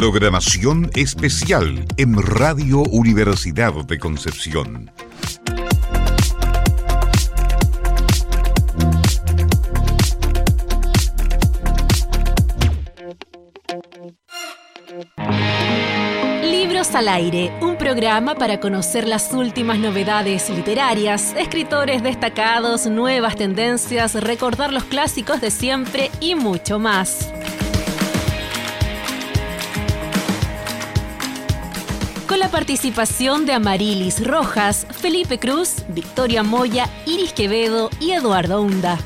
Programación especial en Radio Universidad de Concepción. Libros al aire, un programa para conocer las últimas novedades literarias, escritores destacados, nuevas tendencias, recordar los clásicos de siempre y mucho más. La participación de Amarilis Rojas, Felipe Cruz, Victoria Moya, Iris Quevedo y Eduardo Hunda.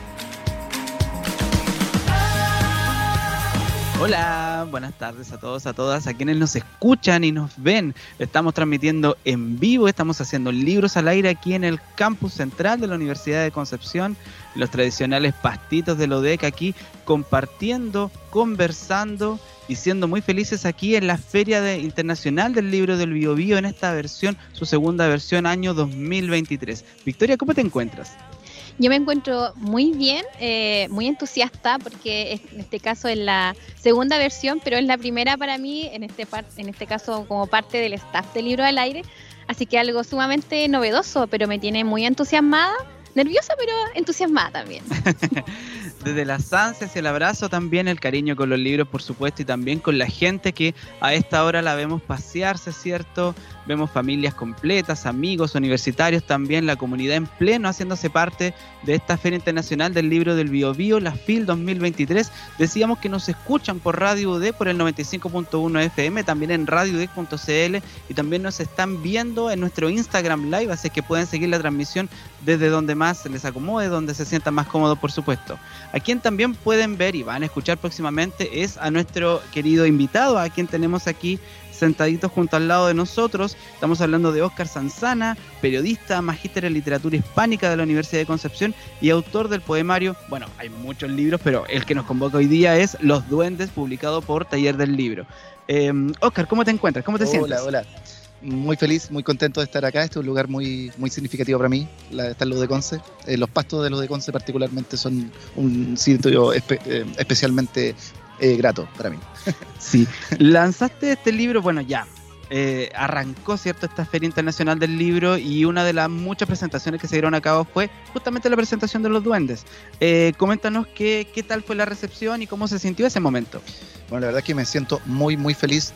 Hola, buenas tardes a todos, a todas, a quienes nos escuchan y nos ven. Estamos transmitiendo en vivo, estamos haciendo libros al aire aquí en el campus central de la Universidad de Concepción, los tradicionales pastitos de Lodec aquí, compartiendo, conversando y siendo muy felices aquí en la Feria Internacional del Libro del Bio, Bio en esta versión, su segunda versión, año 2023. Victoria, ¿cómo te encuentras? Yo me encuentro muy bien, eh, muy entusiasta porque en este caso es la segunda versión, pero es la primera para mí, en este, en este caso como parte del staff del libro al aire. Así que algo sumamente novedoso, pero me tiene muy entusiasmada, nerviosa, pero entusiasmada también. Desde las ansias el abrazo también el cariño con los libros, por supuesto, y también con la gente que a esta hora la vemos pasearse, ¿cierto? Vemos familias completas, amigos, universitarios también, la comunidad en pleno haciéndose parte de esta Feria Internacional del Libro del Bio la FIL 2023. Decíamos que nos escuchan por Radio UD por el 95.1 FM, también en radiod.cl y también nos están viendo en nuestro Instagram Live, así que pueden seguir la transmisión desde donde más se les acomode, donde se sientan más cómodos, por supuesto. A quien también pueden ver y van a escuchar próximamente es a nuestro querido invitado, a quien tenemos aquí sentaditos junto al lado de nosotros. Estamos hablando de Óscar Sanzana, periodista, magíster en literatura hispánica de la Universidad de Concepción y autor del poemario, bueno, hay muchos libros, pero el que nos convoca hoy día es Los Duendes, publicado por Taller del Libro. Eh, Óscar, ¿cómo te encuentras? ¿Cómo te sientes? Hola, hola. Muy feliz, muy contento de estar acá. Este es un lugar muy, muy significativo para mí, la, estar Los de Conce. Eh, los pastos de Los de Conce particularmente son un sitio eh, especialmente eh, grato para mí. sí, lanzaste este libro, bueno, ya, eh, arrancó cierto esta Feria Internacional del Libro y una de las muchas presentaciones que se dieron a cabo fue justamente la presentación de los duendes. Eh, coméntanos qué, qué tal fue la recepción y cómo se sintió ese momento. Bueno, la verdad es que me siento muy, muy feliz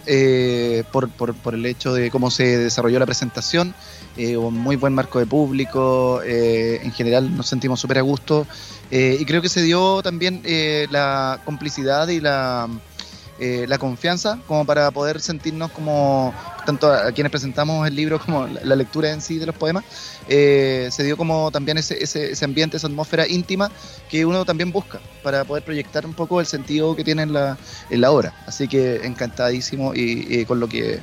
por, por, por, el hecho de cómo se desarrolló la presentación, un muy buen marco de público, en general nos sentimos súper a gusto. Eh, y creo que se dio también eh, la complicidad y la, eh, la confianza como para poder sentirnos como, tanto a quienes presentamos el libro como la, lectura en sí de los poemas, se dio como también ese, ese, ese, ambiente, esa atmósfera íntima que uno también busca para poder proyectar un poco el sentido que tiene en la, en la obra. Así que encantadísimo y con lo que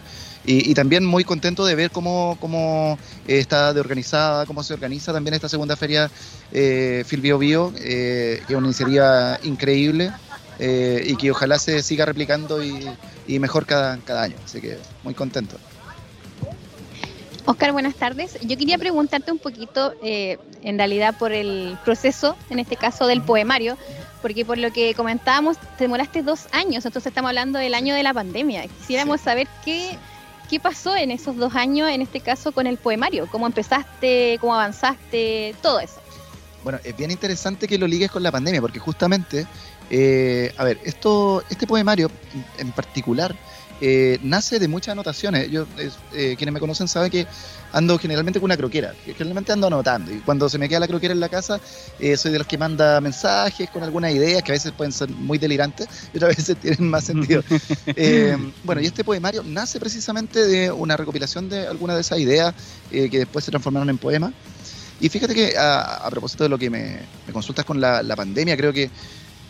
y, también muy contento de ver cómo, cómo eh, está de organizada, cómo se organiza también esta segunda feria eh, Bio Bio, eh, que es una iniciativa increíble eh, y que ojalá se siga replicando y, mejor cada, cada año. Así que muy contento. Oscar, buenas tardes. Yo quería preguntarte un poquito, en realidad, por el proceso, en este caso del poemario, porque por lo que comentábamos, te demoraste dos años, entonces estamos hablando del año de la pandemia. Quisiéramos saber qué, ¿Qué pasó en esos dos años, en este caso, con el poemario? ¿Cómo empezaste? ¿Cómo avanzaste? Todo eso. Bueno, es bien interesante que lo ligues con la pandemia, porque justamente, eh, a ver, esto, este poemario en particular eh, nace de muchas anotaciones. Yo, eh, quienes me conocen saben que ando generalmente con una croquera, generalmente ando anotando. Y cuando se me queda la croquera en la casa, eh, soy de los que manda mensajes con algunas ideas que a veces pueden ser muy delirantes y otras veces tienen más sentido. bueno, y este poemario nace precisamente de una recopilación de algunas de esas ideas que después se transformaron en poemas. Y fíjate que a, propósito de lo que me, consultas con la, la pandemia, creo que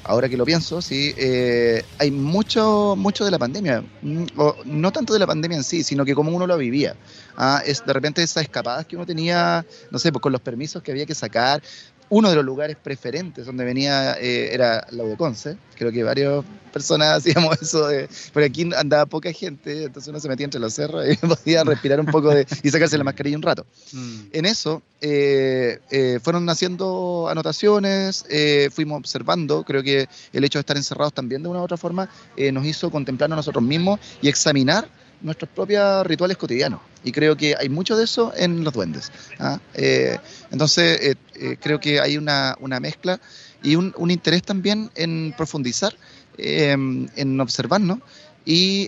ahora que lo pienso, sí, eh, hay mucho, mucho de la pandemia, mm, o no tanto de la pandemia en sí, sino que como uno lo vivía. Ah, es de repente esas escapadas que uno tenía, no sé, pues con los permisos que había que sacar, uno de los lugares preferentes donde venía eh, era la de Conce. Creo que varias personas hacíamos eso, de, porque aquí andaba poca gente, entonces uno se metía entre los cerros y podía respirar un poco de, y sacarse la mascarilla un rato. Mm. En eso eh, eh, fueron haciendo anotaciones, fuimos observando, creo que el hecho de estar encerrados también de una u otra forma nos hizo contemplarnos a nosotros mismos y examinar nuestros propios rituales cotidianos. Y creo que hay mucho de eso en los duendes. ¿ah? Eh, entonces, eh, eh, creo que hay una, mezcla y un, interés también en profundizar, en observarnos y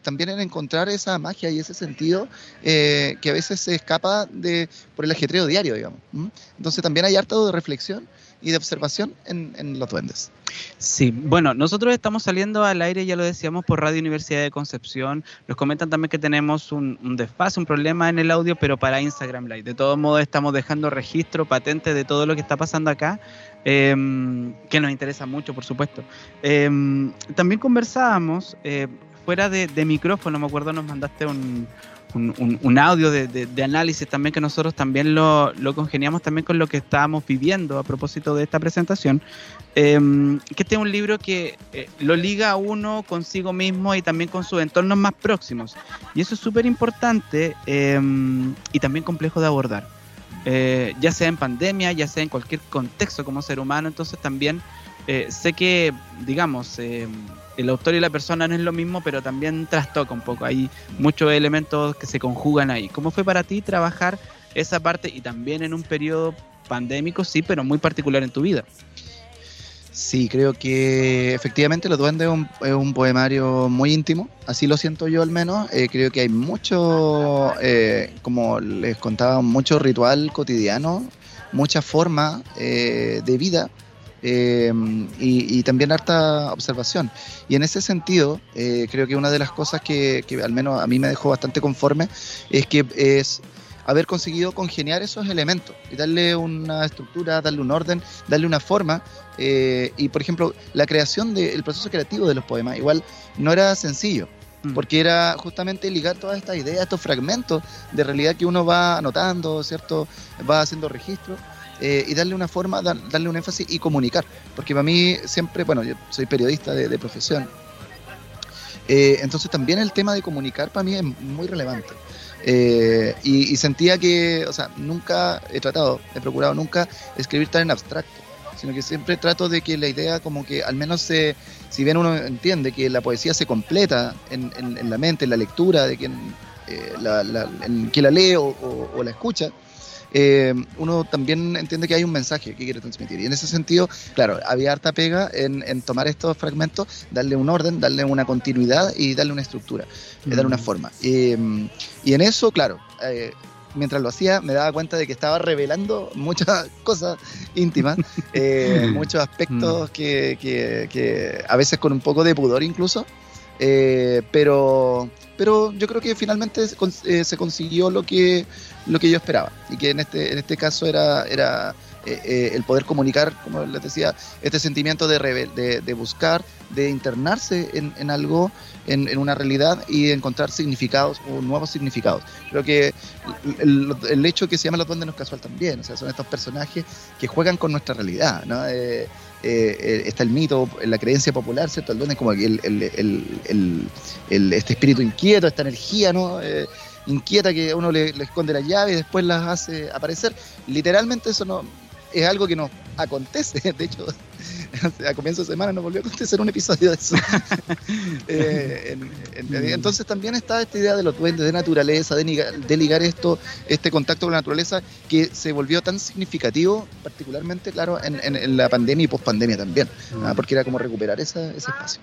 también en encontrar esa magia y ese sentido que a veces se escapa de, por el ajetreo diario, digamos. Entonces también hay harto de reflexión y de observación en, los duendes. Sí, bueno, nosotros estamos saliendo al aire, ya lo decíamos, por Radio Universidad de Concepción. Nos comentan también que tenemos un, un desfase, un problema en el audio, pero para Instagram Live. De todos modos, estamos dejando registro patente de todo lo que está pasando acá, em, que nos interesa mucho, por supuesto. Em, también conversábamos, eh, fuera de, de micrófono, me acuerdo, nos mandaste un, un, audio de, análisis también que nosotros también lo, congeniamos también con lo que estábamos viviendo a propósito de esta presentación, em, que este es un libro que eh, lo liga a uno consigo mismo y también con sus entornos más próximos. Y eso es súper importante em, y también complejo de abordar. Eh, ya sea en pandemia, ya sea en cualquier contexto como ser humano, entonces también eh, sé que, digamos, em, el autor y la persona no es lo mismo, pero también trastoca un poco. Hay muchos elementos que se conjugan ahí. ¿Cómo fue para ti trabajar esa parte y también en un periodo pandémico, sí, pero muy particular en tu vida? Sí, creo que efectivamente Los Duendes es un, poemario muy íntimo, así lo siento yo al menos. Eh, creo que hay mucho, eh, como les contaba, mucho ritual cotidiano, mucha forma eh, de vida eh, y, también harta observación. Y en ese sentido, eh, creo que una de las cosas que, al menos a mí me dejó bastante conforme es que es haber conseguido congeniar esos elementos y darle una estructura, darle un orden, darle una forma. Eh, y por ejemplo, la creación del proceso creativo de los poemas igual no era sencillo mm. porque era justamente ligar todas estas ideas, estos fragmentos de realidad que uno va anotando, ¿cierto? Va haciendo registros eh, y darle una forma, darle un énfasis y comunicar. Porque para mí siempre, bueno, yo soy periodista de, profesión, eh, entonces también el tema de comunicar para mí es muy relevante. Eh, y, sentía que, o sea, nunca he tratado, he procurado nunca escribir tan en abstracto, sino que siempre trato de que la idea como que al menos se, si bien uno entiende que la poesía se completa en, la mente, en la lectura de quien, la, la, la lee o la escucha, eh, uno también entiende que hay un mensaje que quiere transmitir. Y en ese sentido, claro, había harta pega en, tomar estos fragmentos, darle un orden, darle una continuidad y darle una estructura, eh, darle una mm. forma. y en eso, claro, eh, mientras lo hacía me daba cuenta de que estaba revelando muchas cosas íntimas, muchos aspectos mm. que, a veces con un poco de pudor incluso, pero, pero yo creo que finalmente se consiguió lo que, lo que yo esperaba. Y que en este, en este caso era, era eh, eh, el poder comunicar, como les decía, este sentimiento de, de, de buscar, de internarse en, en algo, en, en, una realidad y encontrar significados o nuevos significados. Creo que el, el hecho que se llama Los Duendes no es casual también, o sea, son estos personajes que juegan con nuestra realidad, ¿no? Eh, está el mito, la creencia popular, ¿cierto? El duende es como el, el, este espíritu inquieto, esta energía, ¿no? Inquieta que uno le, esconde las llaves y después las hace aparecer. Literalmente eso no es algo que nos acontece. De hecho, a comienzo de semana nos volvió a acontecer un episodio de eso. Eh, entonces también está esta idea de los duendes, de naturaleza, de, ligar esto, este contacto con la naturaleza, que se volvió tan significativo, particularmente, claro, en, la pandemia y pospandemia también, ¿ah? mm. porque era como recuperar ese espacio.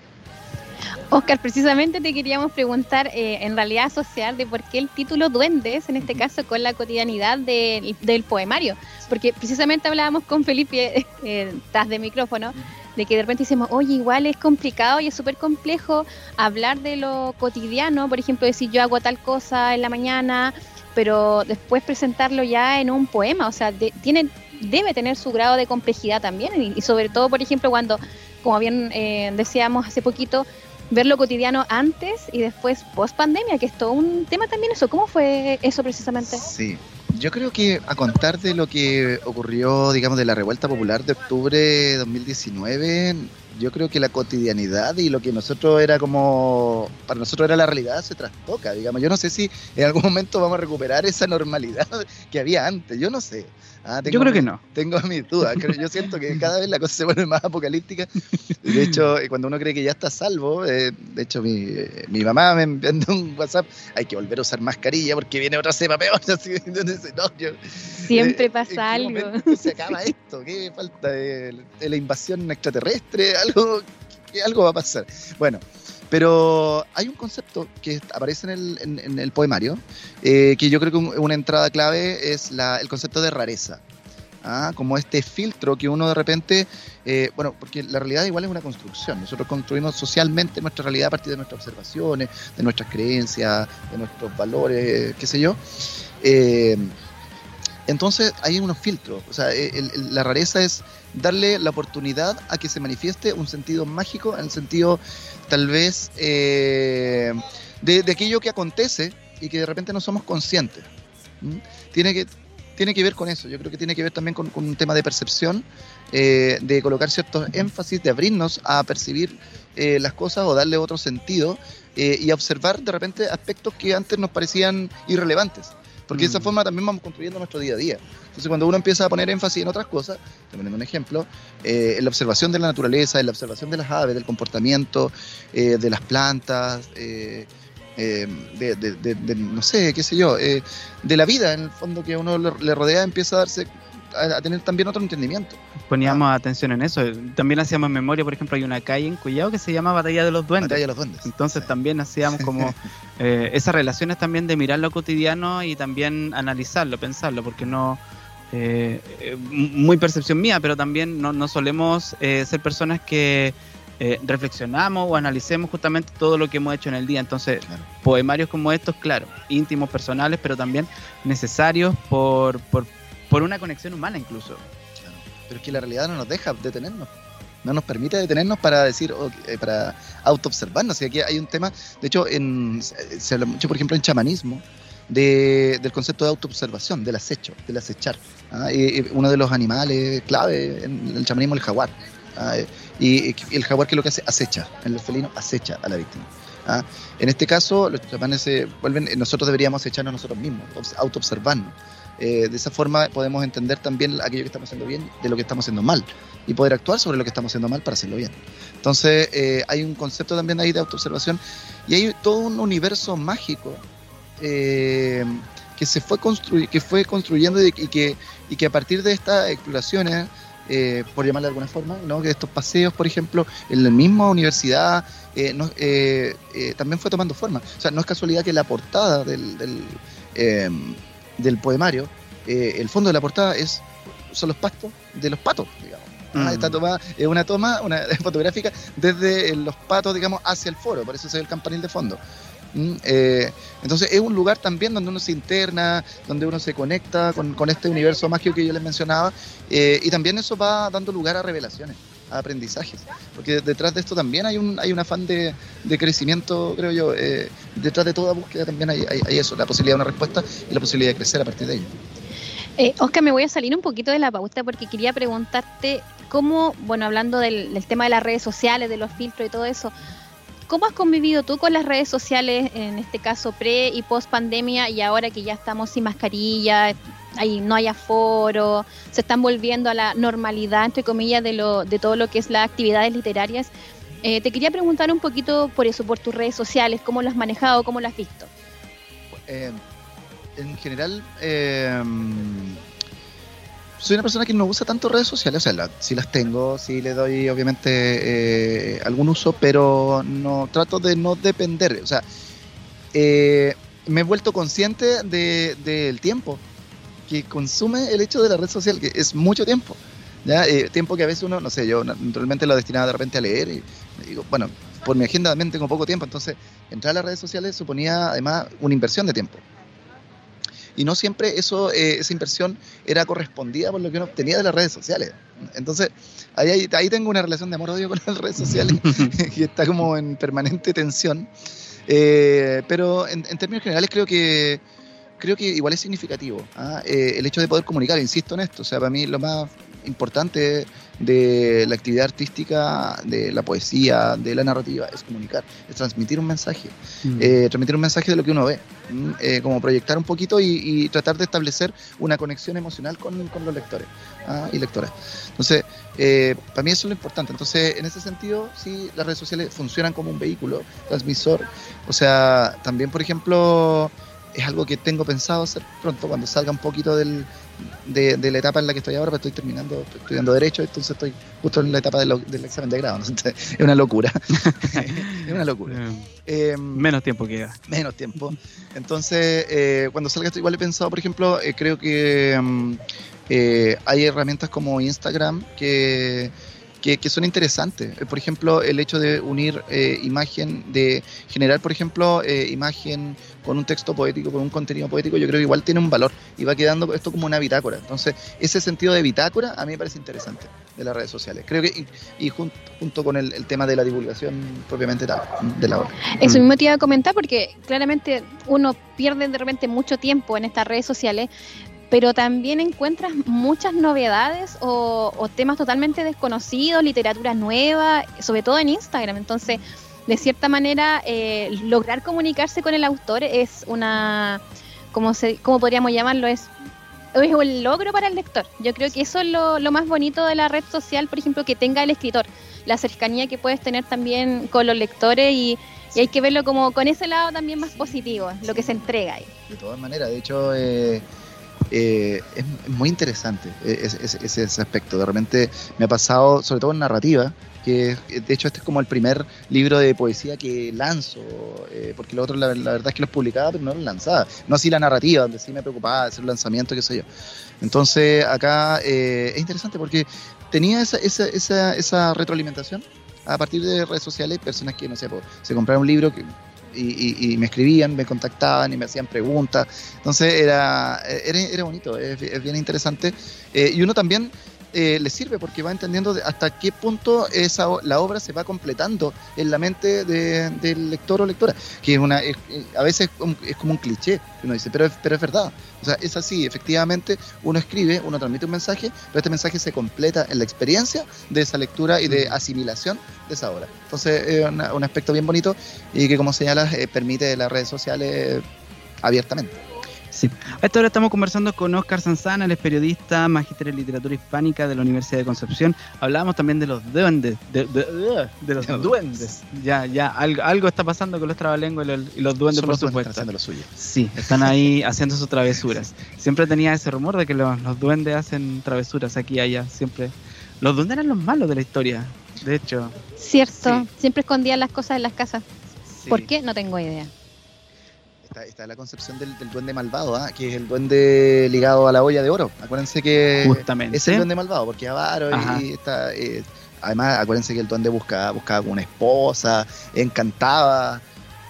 Oscar, precisamente te queríamos preguntar eh, en realidad asociar de por qué el título Duendes, en este caso con la cotidianidad del poemario, porque precisamente hablábamos con Felipe, eh, tras de micrófono, de que de repente decimos, oye, igual es complicado y es súper complejo hablar de lo cotidiano, por ejemplo, decir yo hago tal cosa en la mañana, pero después presentarlo ya en un poema, o sea, tiene, debe tener su grado de complejidad también, y, sobre todo, por ejemplo, cuando, como bien eh, decíamos hace poquito, ver lo cotidiano antes y después post pandemia, que es todo un tema también eso. ¿Cómo fue eso precisamente? Sí, Yo creo que a contar de lo que ocurrió, digamos, de la revuelta popular de octubre de 2019, yo creo que la cotidianidad y lo que nosotros era como, para nosotros era la realidad, se trastoca, digamos. Yo no sé si en algún momento vamos a recuperar esa normalidad que había antes, yo no sé. Ah, yo creo que no. Tengo mis dudas. Yo siento que cada vez la cosa se vuelve más apocalíptica. De hecho, eh, cuando uno cree que ya está salvo, eh, de hecho, mi, eh, mi, mamá me envió un WhatsApp: hay que volver a usar mascarilla porque viene otra cepa peor. Así, no, Siempre pasa algo. Se acaba esto. ¿Qué falta? de la invasión extraterrestre? Algo, algo va a pasar. Bueno. Pero hay un concepto que aparece en el, poemario, eh, que yo creo que una entrada clave es el concepto de rareza. ¿ah? Como este filtro que uno de repente, eh, bueno, porque la realidad igual es una construcción. Nosotros construimos socialmente nuestra realidad a partir de nuestras observaciones, de nuestras creencias, de nuestros valores, qué sé yo. Eh, entonces hay unos filtros. O sea, la rareza es darle la oportunidad a que se manifieste un sentido mágico, en el sentido tal vez eh, de, aquello que acontece y que de repente no somos conscientes. Tiene que, tiene que ver con eso, yo creo que tiene que ver también con, un tema de percepción, eh, de colocar ciertos énfasis, de abrirnos a percibir eh, las cosas o darle otro sentido y a observar de repente aspectos que antes nos parecían irrelevantes. Porque de esa mm. forma también vamos construyendo nuestro día a día. Entonces, cuando uno empieza a poner énfasis en otras cosas, te poniendo un ejemplo, eh, en la observación de la naturaleza, en la observación de las aves, del comportamiento, eh, de las plantas, eh, de, no sé, qué sé yo, de la vida, en el fondo que uno le rodea, empieza a darse a, tener también otro entendimiento. Poníamos atención en eso. También hacíamos memoria, por ejemplo, hay una calle en Cuyao que se llama Batalla de los Duendes. Batalla de los Duendes. Entonces también hacíamos como eh, esas relaciones también de mirar lo cotidiano y también analizarlo, pensarlo, porque no... Eh, eh, muy percepción mía, pero también no, no solemos ser personas que reflexionamos o analicemos justamente todo lo que hemos hecho en el día. Entonces, poemarios como estos, claro, íntimos, personales, pero también necesarios por, por, por una conexión humana incluso. Pero es que la realidad no nos deja detenernos. No nos permite detenernos para decir, eh, para autoobservarnos. Y aquí hay un tema, de hecho, en, se habla mucho, por ejemplo, en chamanismo, de, del concepto de autoobservación, del acecho, del acechar. ¿ah? uno de los animales clave en el chamanismo es el jaguar. ¿ah? Y, el jaguar, que es lo que hace? Acecha. En el felino, acecha a la víctima. ¿ah? En este caso, los chamanes se vuelven, nosotros deberíamos acecharnos nosotros mismos, autoobservarnos. Eh, de esa forma podemos entender también aquello que estamos haciendo bien de lo que estamos haciendo mal y poder actuar sobre lo que estamos haciendo mal para hacerlo bien. Entonces eh, hay un concepto también ahí de autoobservación y hay todo un universo mágico eh, que se fue, que fue construyendo y, que, y que a partir de estas exploraciones, por llamarle de alguna forma, ¿no? que estos paseos, por ejemplo, en la misma universidad, también fue tomando forma. O sea, no es casualidad que la portada del, del del poemario, eh, el fondo de la portada es son los pastos de los patos, digamos. Ah, mm. Esta toma es una toma una, fotográfica desde los patos, digamos, hacia el foro, por eso se ve el campanil de fondo. Mm, eh, entonces es un lugar también donde uno se interna, donde uno se conecta con, este universo mágico que yo les mencionaba, eh, y también eso va dando lugar a revelaciones a aprendizajes. Porque detrás de esto también hay un, hay un afán de, crecimiento, creo yo. Eh, detrás de toda búsqueda también hay, eso, la posibilidad de una respuesta y la posibilidad de crecer a partir de ello. Eh, Oscar, me voy a salir un poquito de la pauta porque quería preguntarte cómo, bueno, hablando del, del tema de las redes sociales, de los filtros y todo eso, ¿Cómo has convivido tú con las redes sociales, en este caso pre y post pandemia, y ahora que ya estamos sin mascarilla, no hay aforo, se están volviendo a la normalidad, entre comillas, de, lo, de todo lo que es las actividades literarias? Eh, te quería preguntar un poquito por eso, por tus redes sociales, cómo lo has manejado, cómo lo has visto. Eh, en general, eh, soy una persona que no usa tanto redes sociales, o sea, sí las tengo, sí le doy obviamente eh, algún uso, pero no trato de no depender, o sea, eh, me he vuelto consciente del tiempo que consume el hecho de la red social, que es mucho tiempo, ¿ya? Eh, tiempo que a veces uno, no sé, yo naturalmente lo destinaba de repente a leer y digo, bueno, por mi agenda también tengo poco tiempo, entonces entrar a las redes sociales suponía además una inversión de tiempo y no siempre eso, eh, esa inversión era correspondida por lo que uno obtenía de las redes sociales. Entonces, ahí, ahí tengo una relación de amor-odio con las redes sociales que está como en permanente tensión. Eh, pero en, términos generales creo que creo que igual es significativo ¿ah? eh, el hecho de poder comunicar, insisto en esto, o sea, para mí lo más importante de la actividad artística, de la poesía, de la narrativa, es comunicar, es transmitir un mensaje, mm. eh, transmitir un mensaje de lo que uno ve, eh, como proyectar un poquito y, tratar de establecer una conexión emocional con, los lectores ¿ah? y lectoras. Entonces, eh, para mí eso es lo importante. Entonces, en ese sentido, sí, las redes sociales funcionan como un vehículo transmisor. O sea, también, por ejemplo, es algo que tengo pensado hacer pronto, cuando salga un poquito del, de, la etapa en la que estoy ahora, pero estoy terminando, estudiando Derecho, entonces estoy justo en la etapa del examen de grado. es una locura. es una locura. Em, menos tiempo queda. Menos tiempo. Entonces, eh, cuando salga esto, igual he pensado, por ejemplo, eh, creo que em, eh, hay herramientas como Instagram que que, son interesantes. Eh, por ejemplo, el hecho de unir eh, imagen, de generar, por ejemplo, eh, imagen con un texto poético, con un contenido poético, yo creo que igual tiene un valor y va quedando esto como una bitácora. Entonces, ese sentido de bitácora a mí me parece interesante de las redes sociales. Creo que, y, junto, con el, tema de la divulgación propiamente tal, de la obra. Eso mismo te iba a comentar porque claramente uno pierde de repente mucho tiempo en estas redes sociales, pero también encuentras muchas novedades o, temas totalmente desconocidos, literatura nueva, sobre todo en Instagram. Entonces, de cierta manera, eh, lograr comunicarse con el autor es una, como se, ¿cómo podríamos llamarlo? Es, es un logro para el lector. Yo creo que eso es lo, más bonito de la red social, por ejemplo, que tenga el escritor, la cercanía que puedes tener también con los lectores y, hay que verlo como con ese lado también más positivo, lo que se entrega ahí. De todas maneras, de hecho... Eh eh, es, muy interesante e, ese, aspecto. De repente me ha pasado, sobre todo en narrativa, que de hecho este es como el primer libro de poesía que lanzo, eh, porque lo otro la, verdad es que los publicaba, pero no los lanzaba. No así la narrativa, donde sí me preocupaba hacer un lanzamiento, qué sé yo. Entonces acá eh, es interesante porque tenía esa, esa, esa, esa retroalimentación a partir de redes sociales, personas que, no sé, se compraron un libro que y, me escribían, me contactaban y me hacían preguntas. Entonces era, era, bonito, es, bien interesante. Eh, y uno también eh, le sirve porque va entendiendo hasta qué punto esa, la obra se va completando en la mente del lector o lectora, que es una, a veces es como un cliché, uno dice, pero, pero es verdad. O sea, es así, efectivamente, uno escribe, uno transmite un mensaje, pero este mensaje se completa en la experiencia de esa lectura y de asimilación de esa obra. Entonces, es un aspecto bien bonito y que, como señalas, eh, permite las redes sociales abiertamente. Sí. A esta hora estamos conversando con Oscar Sanzana, él es periodista, magíster en literatura hispánica de la Universidad de Concepción. Hablábamos también de los duendes, de, los duendes. Ya, ya, algo, está pasando con los trabalenguas y los, duendes, por supuesto. Están haciendo lo suyo. Sí, están ahí haciendo sus travesuras. Siempre tenía ese rumor de que los, duendes hacen travesuras aquí y allá, siempre. Los duendes eran los malos de la historia, de hecho. Cierto, siempre escondían las cosas en las casas. ¿Por qué? No tengo idea está, la concepción del, duende malvado, ¿ah? que es el duende ligado a la olla de oro. Acuérdense que Justamente. es el duende malvado, porque avaro y está. Eh, además, acuérdense que el duende buscaba, buscaba una esposa, encantaba.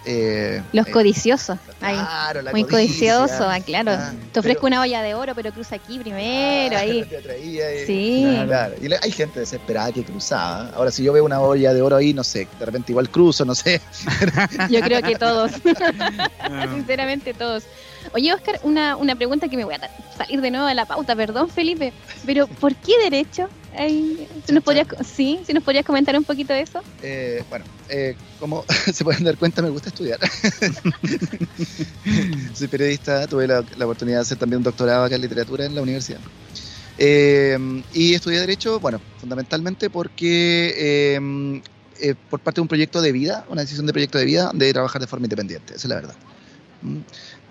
Eh, Los eh, codiciosos. Claro, Muy codicioso, ah, claro. Ah, te ofrezco una olla de oro, pero cruza aquí primero. ahí. sí. Y hay gente desesperada que cruzaba. Ahora, si yo veo una olla de oro ahí, no sé, de repente igual cruzo, no sé. yo creo que todos. Sinceramente, todos. Oye, Oscar, una, una pregunta que me voy a salir de nuevo de la pauta, perdón, Felipe, pero ¿por qué derecho? ¿Si nos podrías, sí, si nos podrías comentar un poquito de eso. Eh, bueno, eh, como se pueden dar cuenta, me gusta estudiar. Soy periodista, tuve la, oportunidad de hacer también un doctorado acá en literatura en la universidad. Eh, y estudié Derecho, bueno, fundamentalmente porque por parte de un proyecto de vida, una decisión de proyecto de vida, de trabajar de forma independiente, esa es la verdad. ¿Mm?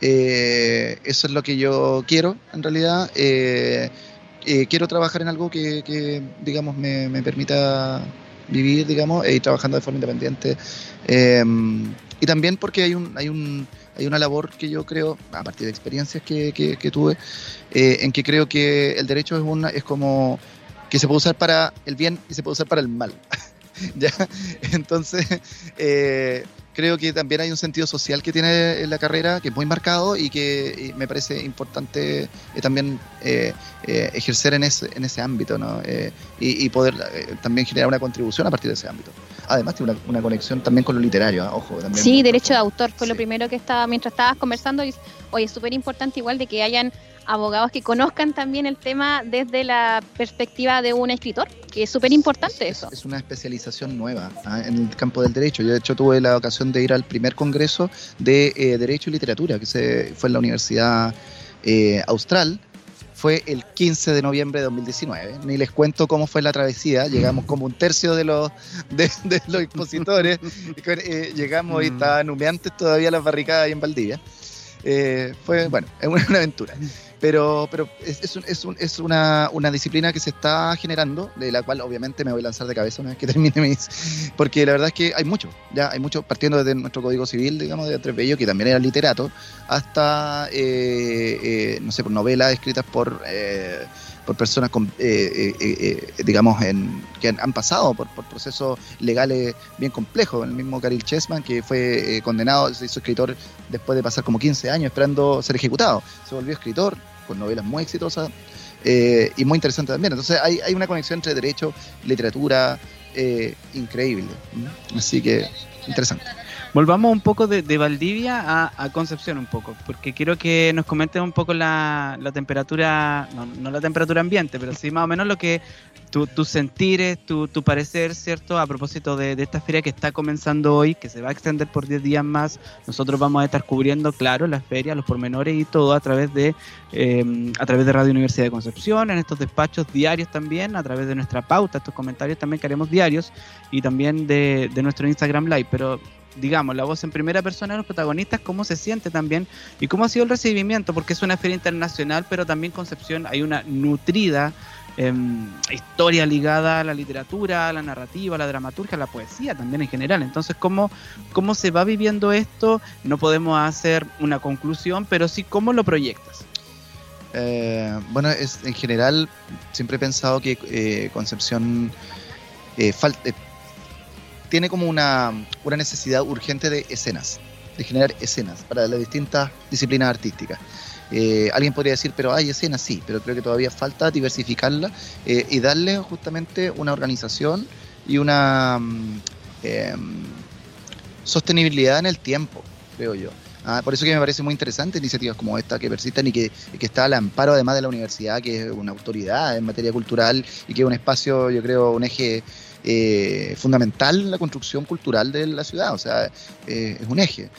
eso es lo que yo quiero, en realidad. Eh, quiero trabajar en algo que, digamos, me, permita vivir, digamos, e ir trabajando de forma independiente. Em, y también porque hay un, hay un hay una labor que yo creo, a partir de experiencias que, que, tuve, eh, en que creo que el derecho es una, es como que se puede usar para el bien y se puede usar para el mal. ¿Ya? Entonces, eh, creo que también hay un sentido social que tiene la carrera, que es muy marcado y que me parece importante eh, también eh, eh, ejercer en ese, en ese ámbito ¿no? y, poder también generar una contribución a partir de ese ámbito. Además tiene una, conexión también con lo literario, ¿ah? ojo. También sí, derecho de autor fue lo primero que estaba, mientras estabas conversando, y, oye, es súper importante igual de que hayan abogados que conozcan también el tema desde la perspectiva de un escritor, que es súper importante eso. Es una especialización nueva ¿ah? en el campo del derecho. Yo de hecho tuve la ocasión de ir al primer congreso de eh, Derecho y Literatura, que se, fue en la Universidad eh, Austral. Fue el 15 de noviembre de 2019. Ni les cuento cómo fue la travesía. Llegamos como un tercio de los, de, los expositores. Eh, llegamos y mm. estaban humeantes todavía las barricadas ahí en Valdivia. fue, bueno, es una aventura. Pero, pero es, es, es una, una, disciplina que se está generando, de la cual obviamente me voy a lanzar de cabeza una vez que termine mis. Porque la verdad es que hay mucho, ya hay mucho, partiendo desde nuestro código civil, digamos, de Andrés Bello, que también era literato, hasta, eh, eh, no sé, por novelas escritas por. Eh, por personas, con, digamos, en, que han, pasado por, por, procesos legales bien complejos. El mismo Karil Chessman, que fue condenado, se hizo escritor después de pasar como 15 años esperando ser ejecutado. Se volvió escritor, con novelas muy exitosas eh, y muy interesantes también. Entonces hay, hay una conexión entre derecho, literatura eh, increíble. Así que interesante. Volvamos un poco de, Valdivia a, Concepción un poco, porque quiero que nos comenten un poco la, temperatura, no, la temperatura ambiente, pero sí más o menos lo que tus tu sentires, tu, tu, parecer, ¿cierto? A propósito de, esta feria que está comenzando hoy, que se va a extender por 10 días más. Nosotros vamos a estar cubriendo, claro, la feria, los pormenores y todo a través de em, a través de Radio Universidad de Concepción, en estos despachos diarios también, a través de nuestra pauta, estos comentarios también que haremos diarios y también de, de nuestro Instagram Live. Pero digamos, la voz en primera persona de los protagonistas, cómo se siente también y cómo ha sido el recibimiento, porque es una feria internacional, pero también Concepción hay una nutrida em, historia ligada a la literatura, a la narrativa, a la dramaturgia, a la poesía también en general. Entonces, ¿cómo, cómo se va viviendo esto? No podemos hacer una conclusión, pero sí cómo lo proyectas. Eh, bueno, es, en general siempre he pensado que eh, Concepción eh, tiene como una, una necesidad urgente de escenas, de generar escenas para las distintas disciplinas artísticas. Eh, alguien podría decir, pero hay escenas, sí, pero creo que todavía falta diversificarla eh, y darle justamente una organización y una mm, em, sostenibilidad en el tiempo, creo yo. Ah, por eso que me parece muy interesante iniciativas como esta que persisten y que, que, está al amparo además de la universidad, que es una autoridad en materia cultural y que es un espacio, yo creo, un eje eh, fundamental en la construcción cultural de la ciudad, o sea, eh, es un eje.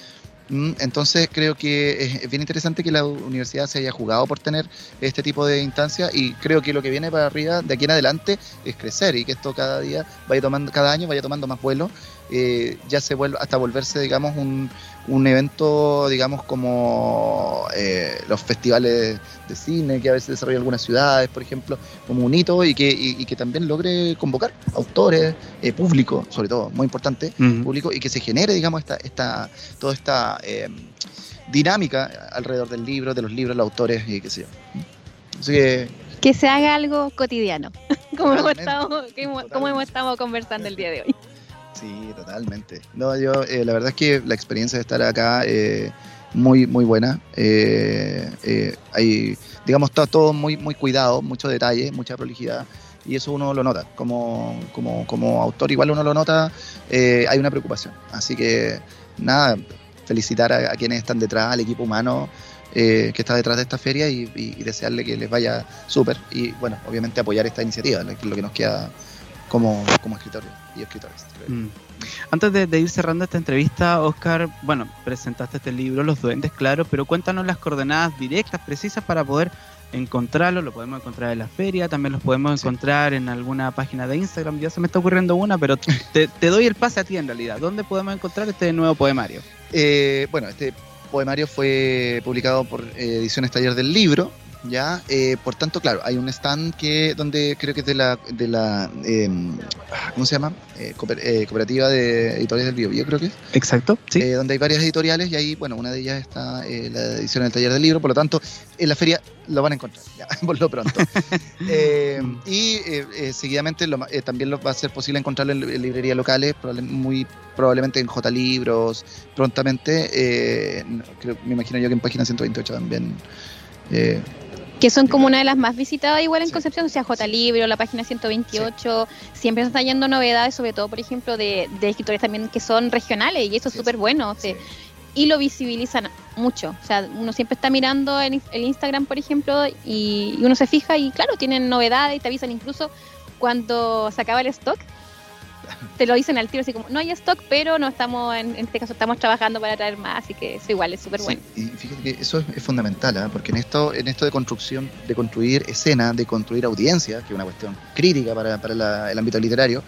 Mm, entonces creo que es bien interesante que la universidad se haya jugado por tener este tipo de instancias y creo que lo que viene para arriba de aquí en adelante es crecer y que esto cada día vaya tomando, cada año vaya tomando más vuelo, eh, ya se vuelve hasta volverse digamos un, un evento, digamos, como eh, los festivales de cine que a veces desarrollan algunas ciudades, por ejemplo, como un hito y que, y, que también logre convocar autores, eh, público, sobre todo, muy importante, público, y que se genere, digamos, esta, esta, toda esta eh, dinámica alrededor del libro, de los libros, los autores y qué sé yo. Así que, que se haga algo cotidiano, como, hemos estado, como hemos estado conversando el día de hoy. Sí, totalmente. No, yo, eh, la verdad es que la experiencia de estar acá eh, muy, muy buena. Eh, eh, hay, digamos, está todo muy, muy cuidado, mucho detalle, mucha prolijidad. Y eso uno lo nota. Como, como, como autor, igual uno lo nota, hay una preocupación. Así que, nada, felicitar a, quienes están detrás, al equipo humano. que está detrás de esta feria y, desearle que les vaya súper y bueno, obviamente apoyar esta iniciativa, lo que nos queda como, como escritores y escritores. Mm. Antes de, ir cerrando esta entrevista, Oscar, bueno, presentaste este libro, Los Duendes, claro, pero cuéntanos las coordenadas directas, precisas para poder encontrarlo. Lo podemos encontrar en la feria, también los podemos encontrar en alguna página de Instagram. Ya se me está ocurriendo una, pero te, doy el pase a ti en realidad. ¿Dónde podemos encontrar este nuevo poemario? Eh, bueno, este poemario fue publicado por Ediciones Taller del Libro, ¿ya? Eh, por tanto, claro, hay un stand que donde creo que es de la, de la em, ¿cómo se llama? Eh, eh, cooperativa de Editores del Bio, creo que es. Exacto, sí. donde hay varias editoriales y ahí, bueno, una de ellas está la edición del taller del libro, por lo tanto, en la feria lo van a encontrar, ya, por lo pronto. y seguidamente también lo va a ser posible encontrarlo en, librerías locales, muy probablemente en J Libros, prontamente, me imagino yo que en página 128 también. Que son como una de las más visitadas igual en Concepción, o sea, J Libro, la página 128, siempre se están yendo novedades, sobre todo, por ejemplo, de, escritores también que son regionales, y eso es súper bueno, y lo visibilizan mucho, o sea, uno siempre está mirando en el Instagram, por ejemplo, y, y uno se fija y claro, tienen novedades, y te avisan incluso cuando se acaba el stock, te lo dicen al tiro, así como, no hay stock, pero no estamos, en, este caso, estamos trabajando para traer más, así que eso igual es súper bueno. Y fíjate que eso es, fundamental, ¿ah? porque en esto, en esto de construcción, de construir escena, de construir audiencia, que es una cuestión crítica para, el ámbito literario,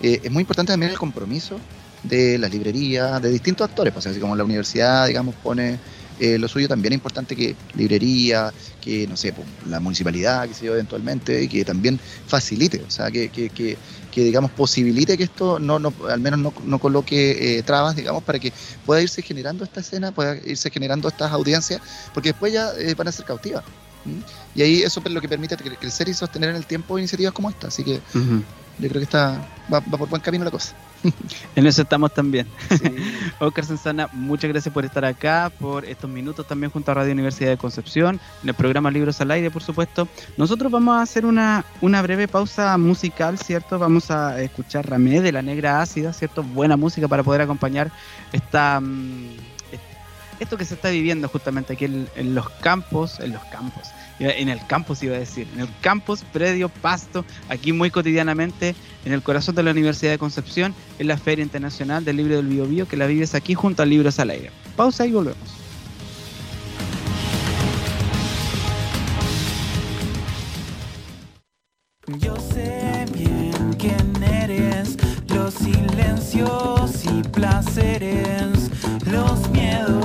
eh, es muy importante también el compromiso de las librerías, de distintos actores, pues así como la universidad, digamos, pone eh, lo suyo también es importante que librería, que no sé, pues, la municipalidad, que se yo, eventualmente, y que también facilite, o sea, que, que, que, digamos posibilite que esto no, no al menos no, no coloque eh, trabas, digamos, para que pueda irse generando esta escena, pueda irse generando estas audiencias, porque después ya eh, van a ser cautivas. Y ahí eso es lo que permite crecer y sostener en el tiempo iniciativas como esta. Así que yo creo que está va, por buen camino la cosa. en eso estamos también. Oscar Sensana, muchas gracias por estar acá, por estos minutos también junto a Radio Universidad de Concepción, en el programa Libros al Aire, por supuesto. Nosotros vamos a hacer una, una breve pausa musical, ¿cierto? Vamos a escuchar Ramé de la Negra Ácida, ¿cierto? Buena música para poder acompañar esta... Mm, esto que se está viviendo justamente aquí en los campos, en los campos, en el campus iba a decir, en el campus, predio, pasto, aquí muy cotidianamente, en el corazón de la Universidad de Concepción, en la Feria Internacional del Libro del Bio, que la vives aquí junto a Libros al Aire. Pausa y volvemos. Yo sé bien quién eres, los silencios y placeres, los miedos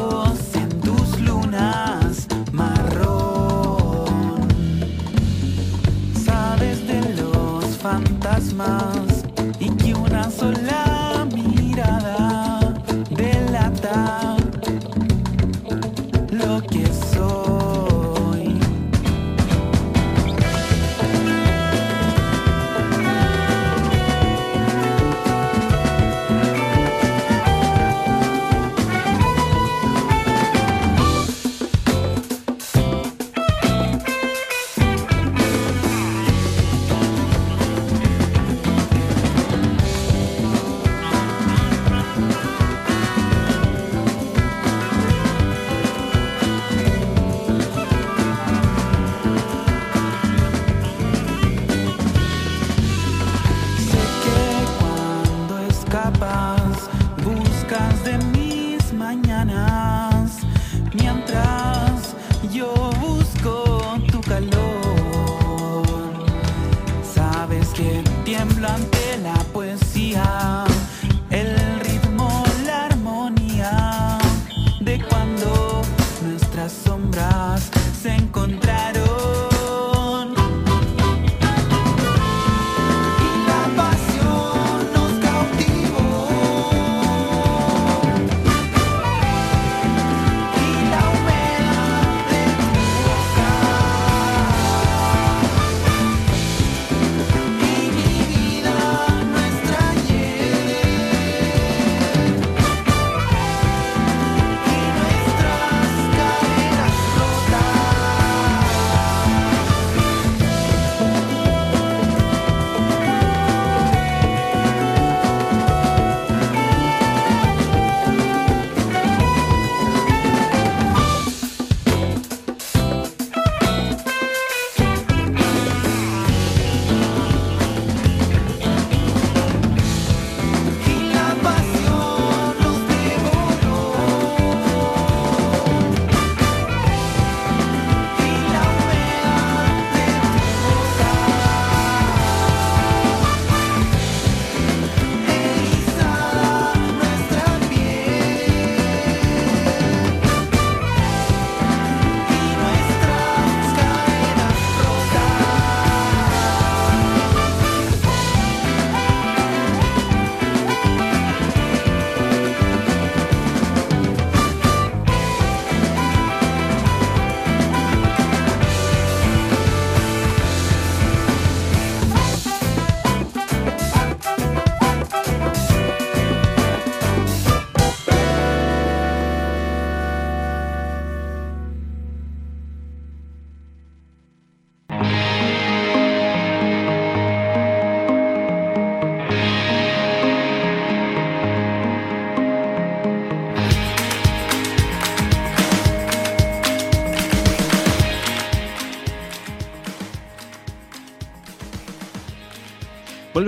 que ante la poesía.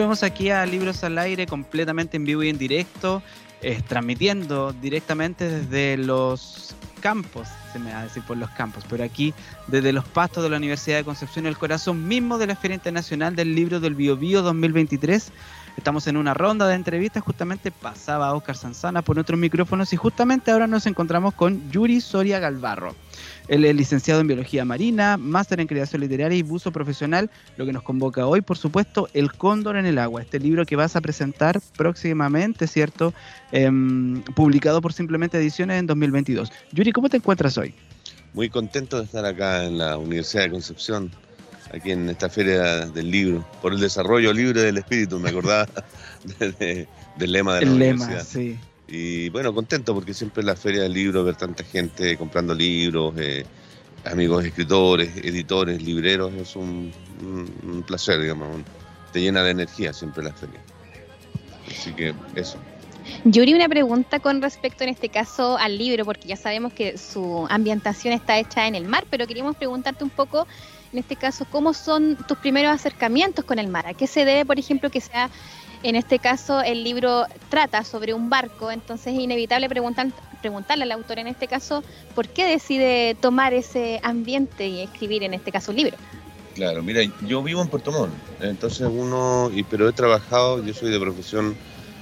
Volvemos aquí a Libros al Aire completamente en vivo y en directo, eh, transmitiendo directamente desde los campos, se me va a decir por los campos, pero aquí desde los pastos de la Universidad de Concepción, el corazón mismo de la Feria Internacional del Libro del Bio Bio 2023. Estamos en una ronda de entrevistas, justamente pasaba Oscar Sanzana por nuestros micrófonos y justamente ahora nos encontramos con Yuri Soria Galvarro. Él es licenciado en Biología Marina, máster en Creación Literaria y buzo profesional, lo que nos convoca hoy, por supuesto, El Cóndor en el Agua, este libro que vas a presentar próximamente, ¿cierto? Em, publicado por Simplemente Ediciones en 2022. Yuri, ¿cómo te encuentras hoy? Muy contento de estar acá en la Universidad de Concepción, aquí en esta feria del libro, por el desarrollo libre del espíritu, me acordaba de- de- del lema de la El lema, universidad. sí. Y bueno, contento porque siempre en la feria del libro ver tanta gente comprando libros, eh, amigos escritores, editores, libreros, es un, placer, digamos, te llena de energía siempre la feria. Así que eso. Yuri, una pregunta con respecto en este caso al libro, porque ya sabemos que su ambientación está hecha en el mar, pero queríamos preguntarte un poco, en este caso, ¿cómo son tus primeros acercamientos con el mar? ¿A qué se debe, por ejemplo, que sea, en este caso, el libro trata sobre un barco? Entonces es inevitable preguntar, preguntarle al autor, en este caso, ¿por qué decide tomar ese ambiente y escribir, en este caso, un libro? Claro, mira, yo vivo en Puerto Montt, entonces uno, y, pero he trabajado, yo soy de profesión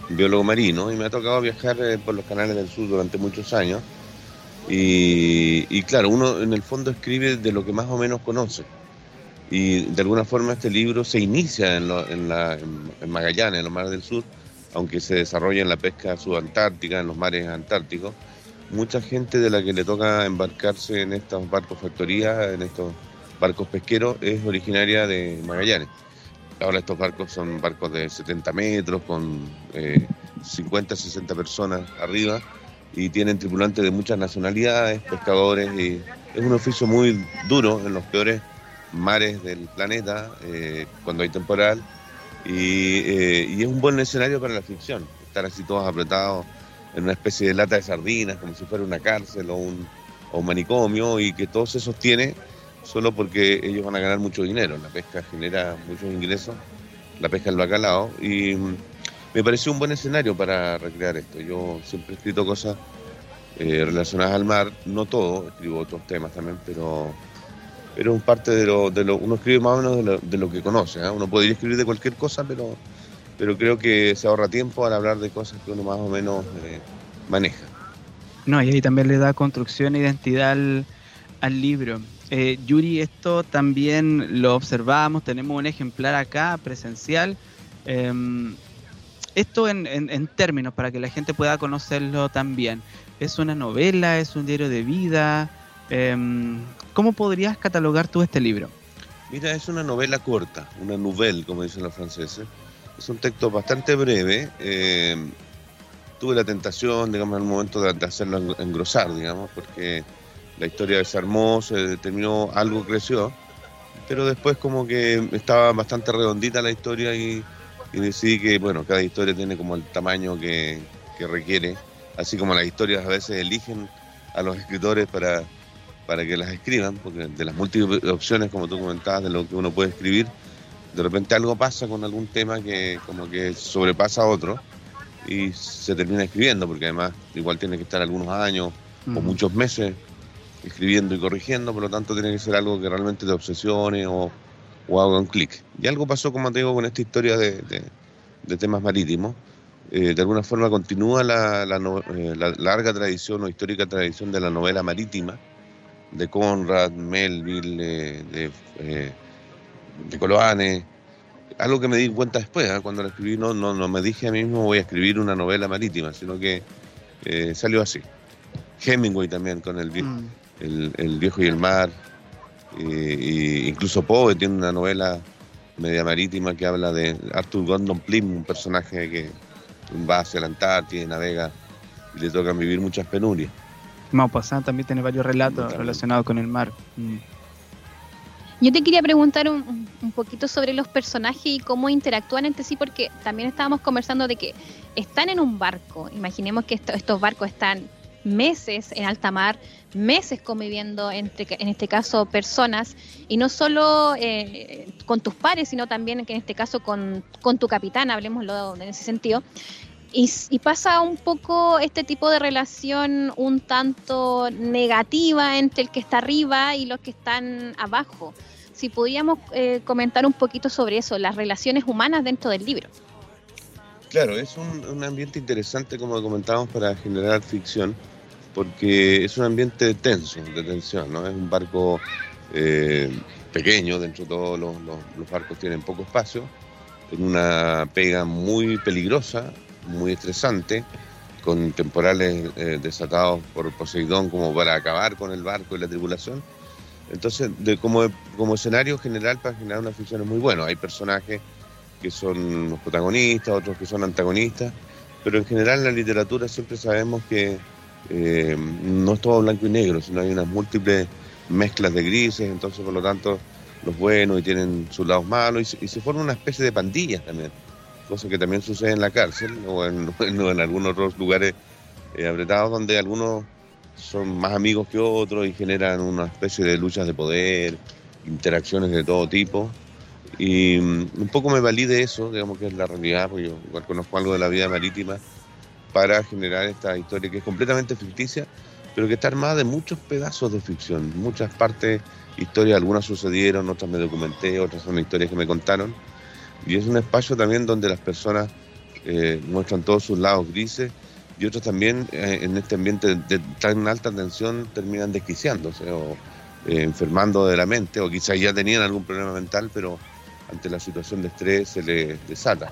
biólogo marino y me ha tocado viajar eh, por los canales del sur durante muchos años. Y, y claro, uno en el fondo escribe de lo que más o menos conoce. Y de alguna forma este libro se inicia en, Magallanes, en los mares del sur, aunque se desarrolla en la pesca subantártica, en los mares antárticos. Mucha gente de la que le toca embarcarse en estos barcos factorías, en estos barcos pesqueros, es originaria de Magallanes. Ahora estos barcos son barcos de 70 metros, con eh, 50, 60 personas arriba, y tienen tripulantes de muchas nacionalidades, pescadores, y es un oficio muy duro en los peores mares del planeta, eh, cuando hay temporal, y, eh, y es un buen escenario para la ficción, estar así todos apretados en una especie de lata de sardinas, como si fuera una cárcel o un, o un manicomio, y que todo se sostiene solo porque ellos van a ganar mucho dinero. La pesca genera muchos ingresos, la pesca del bacalao, y mm, me pareció un buen escenario para recrear esto. Yo siempre he escrito cosas eh, relacionadas al mar, no todo, escribo otros temas también, pero, pero parte de lo, de lo, uno escribe más o menos de lo, de lo que conoce. ¿eh? Uno podría escribir de cualquier cosa, pero, pero creo que se ahorra tiempo al hablar de cosas que uno más o menos eh, maneja. No, y ahí también le da construcción e identidad al, al libro. Eh, Yuri, esto también lo observamos, tenemos un ejemplar acá presencial. Em, esto en, en- en términos, para que la gente pueda conocerlo también. ¿Es una novela? ¿Es un diario de vida? Em, ¿Cómo podrías catalogar tú este libro? Mira, es una novela corta, una nouvelle, como dicen los franceses. Es un texto bastante breve. eh, tuve la tentación, digamos, un momento de, hacerlo en- engrosar, digamos, porque la historia desarmó, se terminó, algo creció, pero después como que estaba bastante redondita la historia y, decidí que, bueno, cada historia tiene como el tamaño que requiere, así como las historias a veces eligen a los escritores para, para que las escriban, porque de las múltiples opciones, como tú comentabas, de lo que uno puede escribir, de repente algo pasa con algún tema que como que sobrepasa a otro y se termina escribiendo, porque además igual tiene que estar algunos años o muchos meses escribiendo y corrigiendo, por lo tanto tiene que ser algo que realmente te obsesione o, o haga un clic. Y algo pasó, como te digo, con esta historia de, de- de temas marítimos. Eh, de alguna forma continúa la, la eh, la larga tradición o histórica tradición de la novela marítima, de Conrad, Melville, de, eh, de Coloane. Algo que me di cuenta después, ¿ah? cuando la escribí, no, no, no me dije a mí mismo voy a escribir una novela marítima, sino que eh, salió así. Hemingway también con el, Mm. el, el viejo y el mar. y incluso Poe tiene una novela media marítima que habla de Arthur Gordon Pym, un personaje que va hacia la Antártida y navega y le tocan vivir muchas penurias. Maupassant también tiene varios relatos relacionados con el mar. Mm. Yo te quería preguntar un, un- un poquito sobre los personajes y cómo interactúan entre sí, porque también estábamos conversando de que están en un barco. Imaginemos que esto- estos barcos están meses en alta mar, meses conviviendo entre, en este caso, personas, y no solo eh, con tus pares, sino también que en este caso con, con tu capitán, hablemoslo en ese sentido. Y, y, pasa un poco este tipo de relación un tanto negativa entre el que está arriba y los que están abajo. Si pudiéramos eh, comentar un poquito sobre eso, las relaciones humanas dentro del libro. Claro, es un, ambiente interesante, como comentábamos, para generar ficción, porque es un ambiente tenso, de tensión, ¿no? Es un barco eh, pequeño, dentro de todos los, los barcos tienen poco espacio, en una pega muy peligrosa, muy estresante, con temporales eh, desatados por Poseidón como para acabar con el barco y la tripulación. Entonces, de, como, escenario general para generar una ficción es muy bueno. Hay personajes que son los protagonistas, otros que son antagonistas, pero en general en la literatura siempre sabemos que eh, no es todo blanco y negro, sino hay unas múltiples mezclas de grises, entonces por lo tanto los buenos y tienen sus lados malos y, y se forma una especie de pandillas también cosa que también sucede en la cárcel o en, algunos otros lugares eh, apretados donde algunos son más amigos que otros y generan una especie de luchas de poder, interacciones de todo tipo. Y um, un poco me valí de eso, digamos que es la realidad, porque yo igual conozco algo de la vida marítima, para generar esta historia que es completamente ficticia, pero que está armada de muchos pedazos de ficción, muchas partes, historias, algunas sucedieron, otras me documenté, otras son historias que me contaron y es un espacio también donde las personas eh, muestran todos sus lados grises y otros también eh, en este ambiente de tan alta tensión terminan desquiciándose o eh, enfermando de la mente o quizás ya tenían algún problema mental pero ante la situación de estrés se les desata.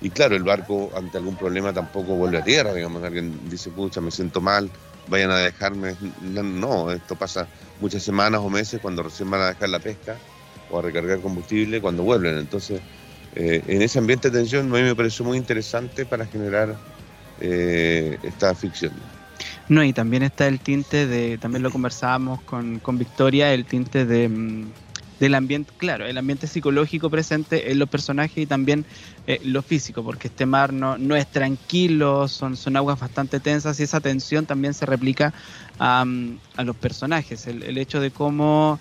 Y claro, el barco ante algún problema tampoco vuelve a tierra, digamos, alguien dice, pucha, me siento mal, vayan a dejarme. No, esto pasa muchas semanas o meses cuando recién van a dejar la pesca o a recargar combustible cuando vuelven. Entonces, eh, en ese ambiente de tensión a mí me pareció muy interesante para generar eh, esta ficción. No, y también está el tinte de, también lo conversábamos con, con Victoria, el tinte de, mm, del ambiente, claro, el ambiente psicológico presente en los personajes y también eh, lo físico, porque este mar no, no es tranquilo, son, son aguas bastante tensas y esa tensión también se replica a los personajes, el hecho de cómo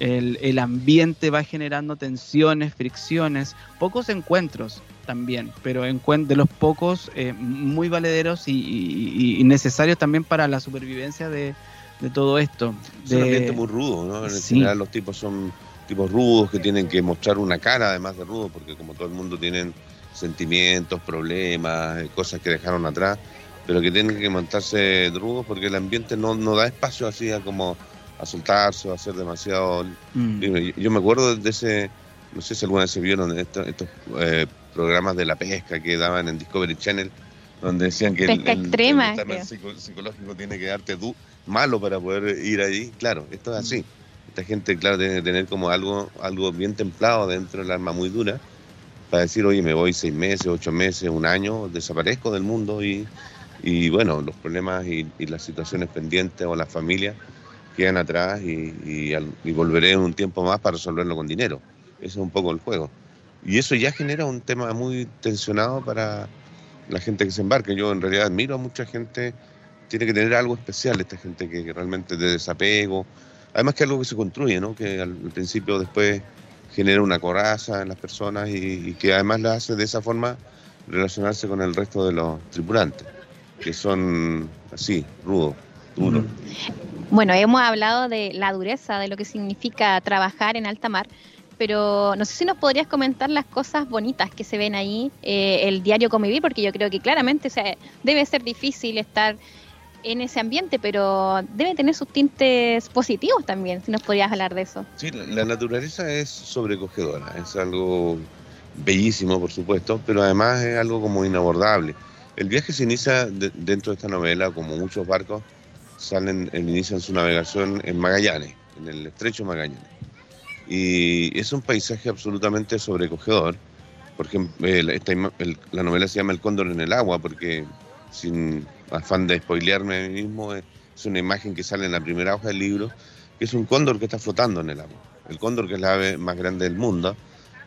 el, el, ambiente va generando tensiones, fricciones, pocos encuentros también, pero de los pocos eh, muy valederos y, y, y, necesarios también para la supervivencia de, de todo esto. Es un ambiente muy rudo, ¿no? En sí. general los tipos son tipos rudos que tienen que mostrar una cara además de rudo, porque como todo el mundo tienen sentimientos, problemas, eh, cosas que dejaron atrás, pero que tienen que montarse rudos porque el ambiente no, no da espacio así a como a soltarse o a hacer demasiado... Mm. Yo, yo, me acuerdo de ese, no sé si alguna vez se vieron estos, estos eh, programas de la pesca que daban en Discovery Channel, donde decían que pesca el, extrema, el, el psico, psicológico tiene que darte du malo para poder ir allí. Claro, esto es así. Esta gente, claro, tiene que tener como algo, algo bien templado dentro del alma muy dura para decir, oye, me voy seis meses, ocho meses, un año, desaparezco del mundo y, y bueno, los problemas y, y las situaciones pendientes o las familias quedan atrás y, y, volveré un tiempo más para resolverlo con dinero. Ese es un poco el juego. Y eso ya genera un tema muy tensionado para la gente que se embarca. Yo en realidad admiro a mucha gente, tiene que tener algo especial esta gente que, que realmente de desapego. Además que algo que se construye, ¿no? que al, al principio después genera una coraza en las personas y, y que además la hace de esa forma relacionarse con el resto de los tripulantes, que son así, rudos, duros. Bueno, hemos hablado de la dureza, de lo que significa trabajar en alta mar, pero no sé si nos podrías comentar las cosas bonitas que se ven ahí, eh, el diario convivir, porque yo creo que claramente o sea, debe ser difícil estar en ese ambiente, pero debe tener sus tintes positivos también, si nos podrías hablar de eso. Sí, la naturaleza es sobrecogedora, es algo bellísimo, por supuesto, pero además es algo como inabordable. El viaje se inicia de, dentro de esta novela, como muchos barcos, salen, inician su navegación en Magallanes, en el estrecho Magallanes. Y es un paisaje absolutamente sobrecogedor. Por ejemplo, esta, el, la novela se llama El cóndor en el agua, porque sin afán de spoilearme a mí mismo, es una imagen que sale en la primera hoja del libro, que es un cóndor que está flotando en el agua. El cóndor, que es la ave más grande del mundo,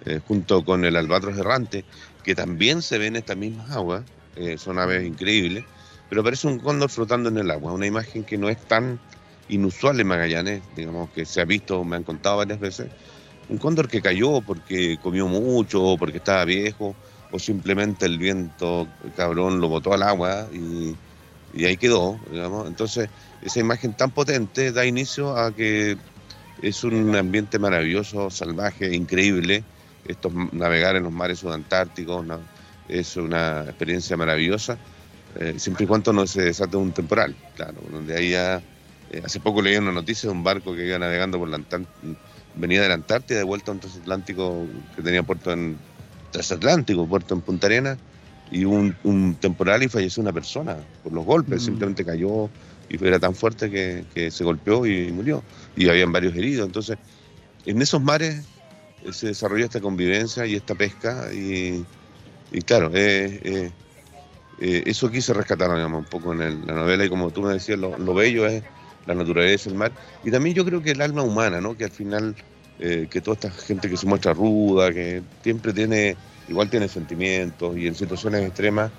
eh, junto con el albatros errante, que también se ve en estas mismas aguas, eh, son aves increíbles, pero parece un cóndor flotando en el agua, una imagen que no es tan inusual en Magallanes, digamos que se ha visto, me han contado varias veces, un cóndor que cayó porque comió mucho, o porque estaba viejo, o simplemente el viento cabrón lo botó al agua y, ahí quedó, digamos. Entonces, esa imagen tan potente da inicio a que es un ambiente maravilloso, salvaje, increíble. Esto navegar en los mares subantárticos no, es una experiencia maravillosa, eh, siempre y cuando no se desate un temporal, claro, donde ahí ya, eh, hace poco leí una noticia de un barco que iba navegando por la Antár- venía de la Antártida de vuelta a un transatlántico que tenía puerto en transatlántico, puerto en Punta Arenas, y hubo un, un temporal y falleció una persona por los golpes, Mm. simplemente cayó y era tan fuerte que, que se golpeó y murió. Y habían varios heridos. Entonces, en esos mares eh, se desarrolló esta convivencia y esta pesca y, y claro, eh, eh, eso quise rescatar digamos, un poco en el- la novela y como tú me decías, lo, lo bello es la naturaleza, el mar y también yo creo que el alma humana, ¿no? que al final, eh, que toda esta gente que se muestra ruda, que siempre tiene, igual tiene sentimientos y en situaciones extremas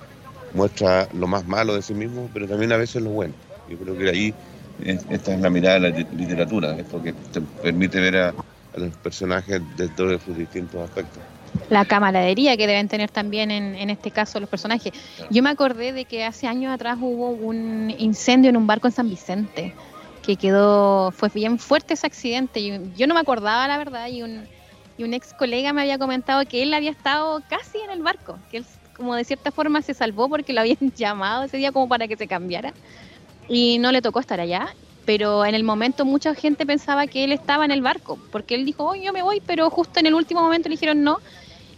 muestra lo más malo de sí mismo, pero también a veces lo bueno. Yo creo que ahí es- esta es la mirada de la li- literatura, esto que te permite ver a, los personajes de todos sus distintos aspectos. La camaradería que deben tener también en, en este caso los personajes. Yo me acordé de que hace años atrás hubo un incendio en un barco en San Vicente, que quedó, fue bien fuerte ese accidente. Yo, yo no me acordaba, la verdad, y un, y un ex colega me había comentado que él había estado casi en el barco, que él como de cierta forma se salvó porque lo habían llamado ese día como para que se cambiara y no le tocó estar allá. Pero en el momento mucha gente pensaba que él estaba en el barco, porque él dijo, oh, yo me voy, pero justo en el último momento le dijeron no,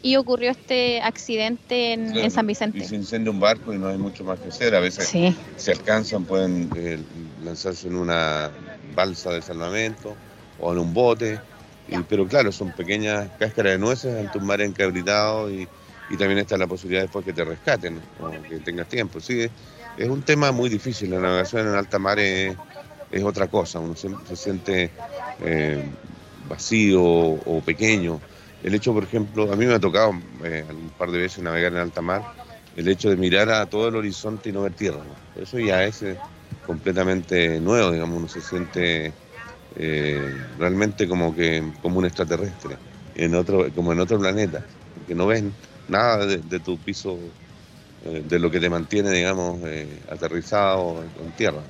y ocurrió este accidente en, en San Y Vicente. se incendia un barco y no hay mucho más que hacer. A veces Sí, se alcanzan, pueden eh, lanzarse en una balsa de salvamento o en un bote. Y- pero claro, son pequeñas cáscaras de nueces ante un mar encabritado y, y también está la posibilidad después que te rescaten o que tengas tiempo. Sí, es, es un tema muy difícil. La navegación en alta mar es, es otra cosa. Uno se, se siente eh, vacío o pequeño. El hecho, por ejemplo, a mí me ha tocado eh, un par de veces navegar en alta mar el hecho de mirar a todo el horizonte y no ver tierra. ¿no? Eso ya es eh, completamente nuevo, digamos, uno se siente realmente como que como un extraterrestre, en otro, como en otro planeta, que no ves nada de, tu piso, de lo que te mantiene, digamos, aterrizado en tierra.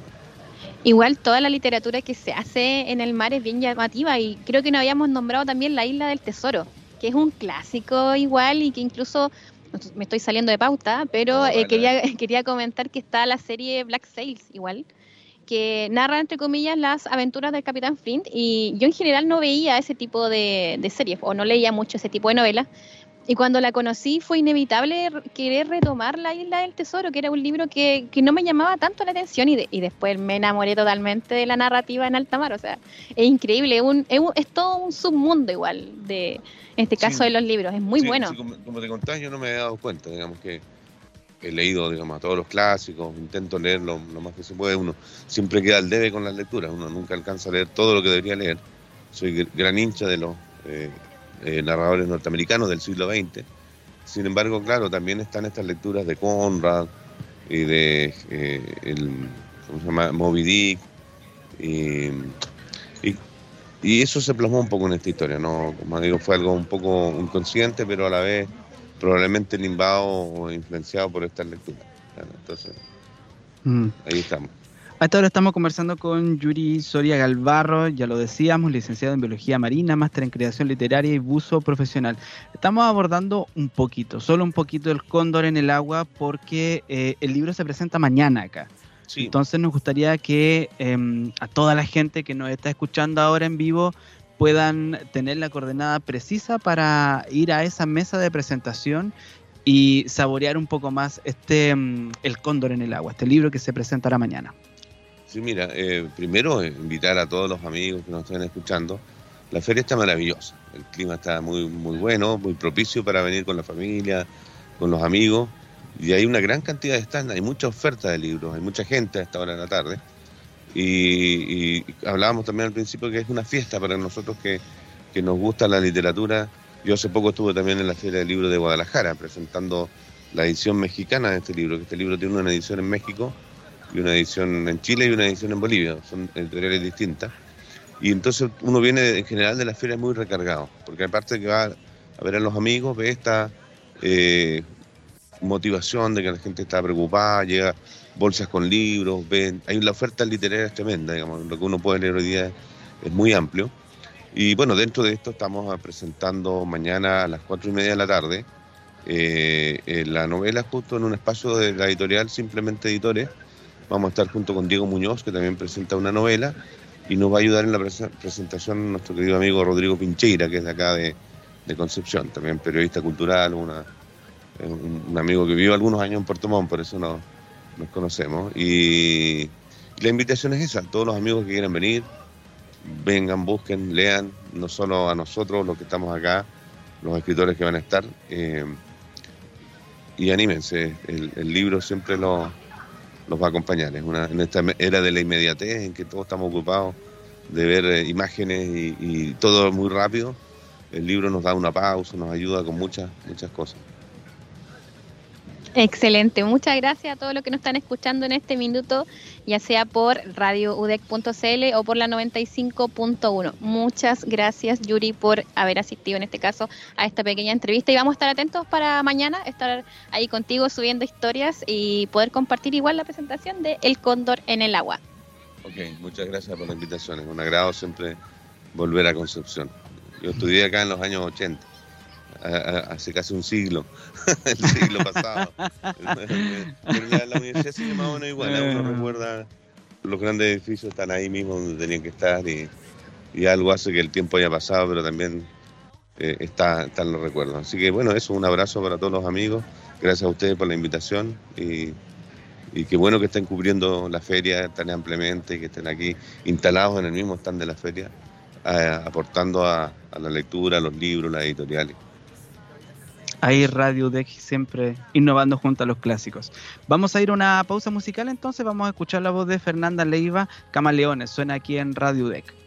Igual toda la literatura que se hace en el mar es bien llamativa y creo que no habíamos nombrado también La Isla del Tesoro, que es un clásico igual y que incluso me estoy saliendo de pauta, pero No, eh, quería, quería comentar que está la serie Black Sails igual, que narra entre comillas las aventuras del Capitán Flint y yo en general no veía ese tipo de, de series o no leía mucho ese tipo de novelas. Y cuando la conocí fue inevitable querer retomar La Isla del Tesoro, que era un libro que, que no me llamaba tanto la atención y, de- y después me enamoré totalmente de la narrativa en alta mar. O sea, es increíble, es, un- es, un- es todo un submundo igual, de, en este caso Sí. de los libros, es muy Sí, bueno. sí, como, como te contaba, yo no me había dado cuenta, digamos que he leído, digamos, a todos los clásicos, intento leer lo, lo más que se puede, uno siempre queda al debe con las lecturas, uno nunca alcanza a leer todo lo que debería leer. Soy gr- gran hincha de los eh, eh, narradores norteamericanos del siglo XX. Sin embargo, claro, también están estas lecturas de Conrad y de eh, el, ¿cómo se llama? Moby Dick. Y, y- y eso se plasmó un poco en esta historia, ¿no? Como digo, fue algo un poco inconsciente, pero a la vez probablemente limbado o influenciado por estas lecturas. Entonces, Mm. ahí estamos. A esta hora estamos conversando con Yuri Soria Galvarro, ya lo decíamos, licenciado en Biología Marina, máster en Creación Literaria y buzo profesional. Estamos abordando un poquito, solo un poquito el cóndor en el agua porque eh, el libro se presenta mañana acá. Sí, Entonces nos gustaría que em, a toda la gente que nos está escuchando ahora en vivo puedan tener la coordenada precisa para ir a esa mesa de presentación y saborear un poco más este em, El Cóndor en el agua, este libro que se presentará mañana. Sí, mira, eh, primero eh, invitar a todos los amigos que nos estén escuchando. La feria está maravillosa, el clima está muy, muy bueno, muy propicio para venir con la familia, con los amigos. Y hay una gran cantidad de stands, hay mucha oferta de libros, hay mucha gente a esta hora de la tarde. Y, hablábamos también al principio que es una fiesta para nosotros que, que nos gusta la literatura. Yo hace poco estuve también en la Feria del Libro de Guadalajara presentando la edición mexicana de este libro, que este libro tiene una edición en México y una edición en Chile y una edición en Bolivia, son editoriales distintas. Y entonces uno viene en general de las ferias muy recargado, porque aparte que va a ver a los amigos, ve esta eh, motivación de que la gente está preocupada, llega bolsas con libros, ven, hay la oferta literaria tremenda, digamos, lo que uno puede leer hoy día es muy amplio. Y bueno, dentro de esto estamos presentando mañana a las cuatro y media de la tarde eh, eh, la novela justo en un espacio de la editorial Simplemente Editores. Vamos a estar junto con Diego Muñoz, que también presenta una novela, y nos va a ayudar en la presentación nuestro querido amigo Rodrigo Pincheira, que es de acá de, Concepción, también periodista cultural, eh, un, amigo que vivió algunos años en Puerto Montt, por eso nos, nos conocemos. Y, la invitación es esa, todos los amigos que quieran venir, vengan, busquen, lean, no solo a nosotros, los que estamos acá, los escritores que van a estar, eh, y anímense, el libro siempre lo- los va a acompañar. Es una, en esta era de la inmediatez, en que todos estamos ocupados de ver eh, imágenes y, y todo muy rápido, el libro nos da una pausa, nos ayuda con muchas, muchas cosas. Excelente, muchas gracias a todos los que nos están escuchando en este minuto, ya sea por radioudec.cl o por la 95.1. Muchas gracias Yuri por haber asistido en este caso a esta pequeña entrevista y vamos a estar atentos para mañana, estar ahí contigo subiendo historias y poder compartir igual la presentación de El Cóndor en el agua. Ok, muchas gracias por la invitación. Es un agrado siempre volver a Concepción. Yo estudié acá en los años 80, a- a- hace casi un siglo, el siglo pasado. Pero la, la universidad sigue más o menos igual, ¿eh? uno recuerda los grandes edificios están ahí mismo donde tenían que estar y, y algo hace que el tiempo haya pasado, pero también eh, está, están los recuerdos. Así que bueno, eso, un abrazo para todos los amigos. Gracias a ustedes por la invitación y, y qué bueno que estén cubriendo la feria tan ampliamente que estén aquí instalados en el mismo stand de la feria, eh, aportando a, a la lectura, a los libros, las editoriales. Ahí Radio Deck siempre innovando junto a los clásicos. Vamos a ir a una pausa musical entonces, vamos a escuchar la voz de Fernanda Leiva, Camaleones, suena aquí en Radio Deck.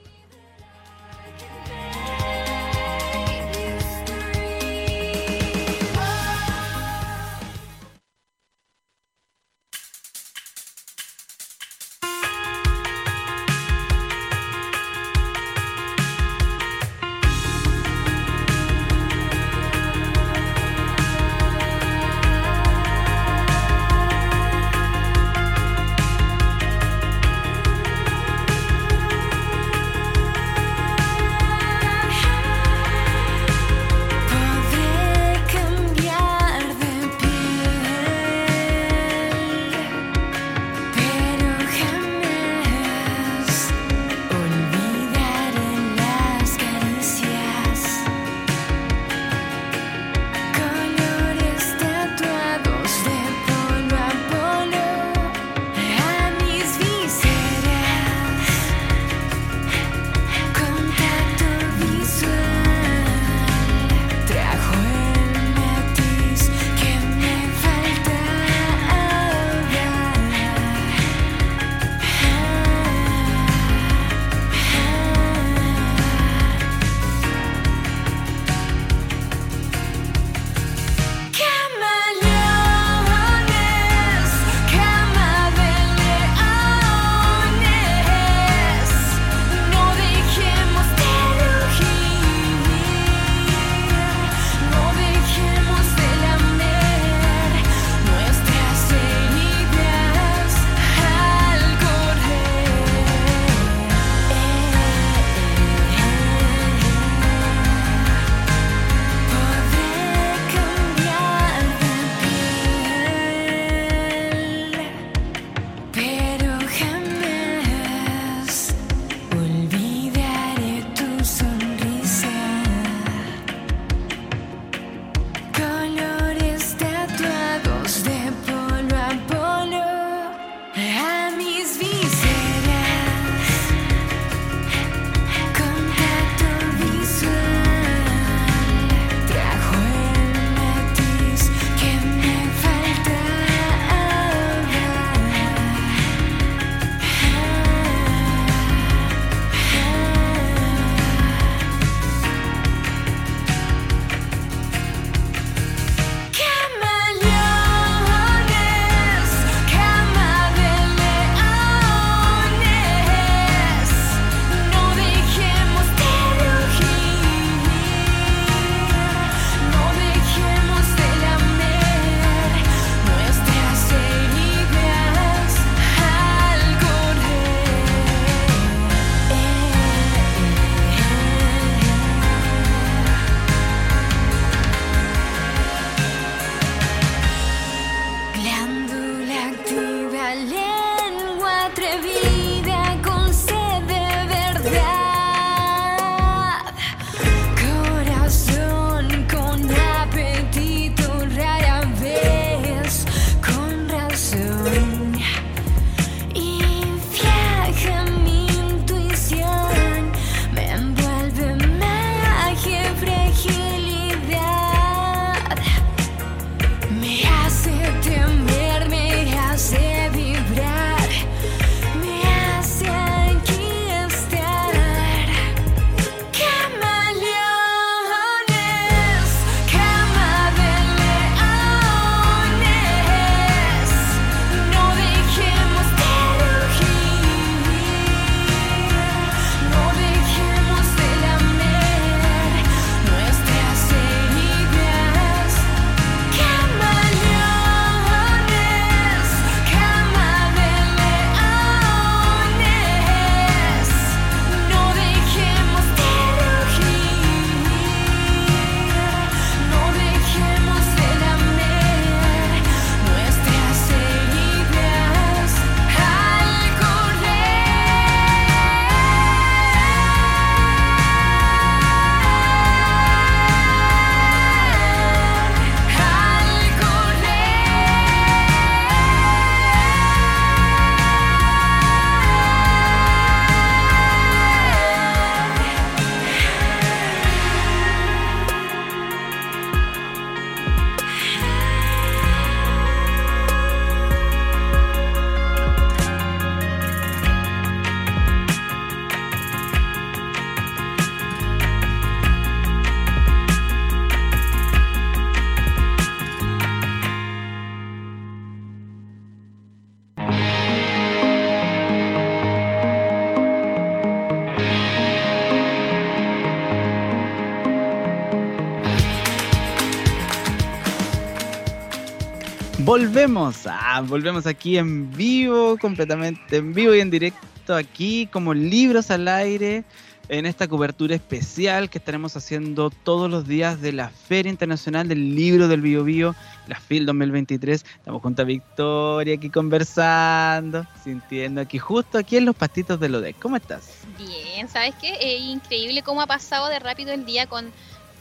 Volvemos, ah, volvemos aquí en vivo, completamente en vivo y en directo aquí como libros al aire en esta cobertura especial que estaremos haciendo todos los días de la Feria Internacional del Libro del Bio Bio, la FIL 2023. Estamos junto a Victoria aquí conversando, sintiendo aquí justo aquí en los pastitos de Lodec. ¿Cómo estás? Bien, ¿sabes qué? Es increíble cómo ha pasado de rápido el día con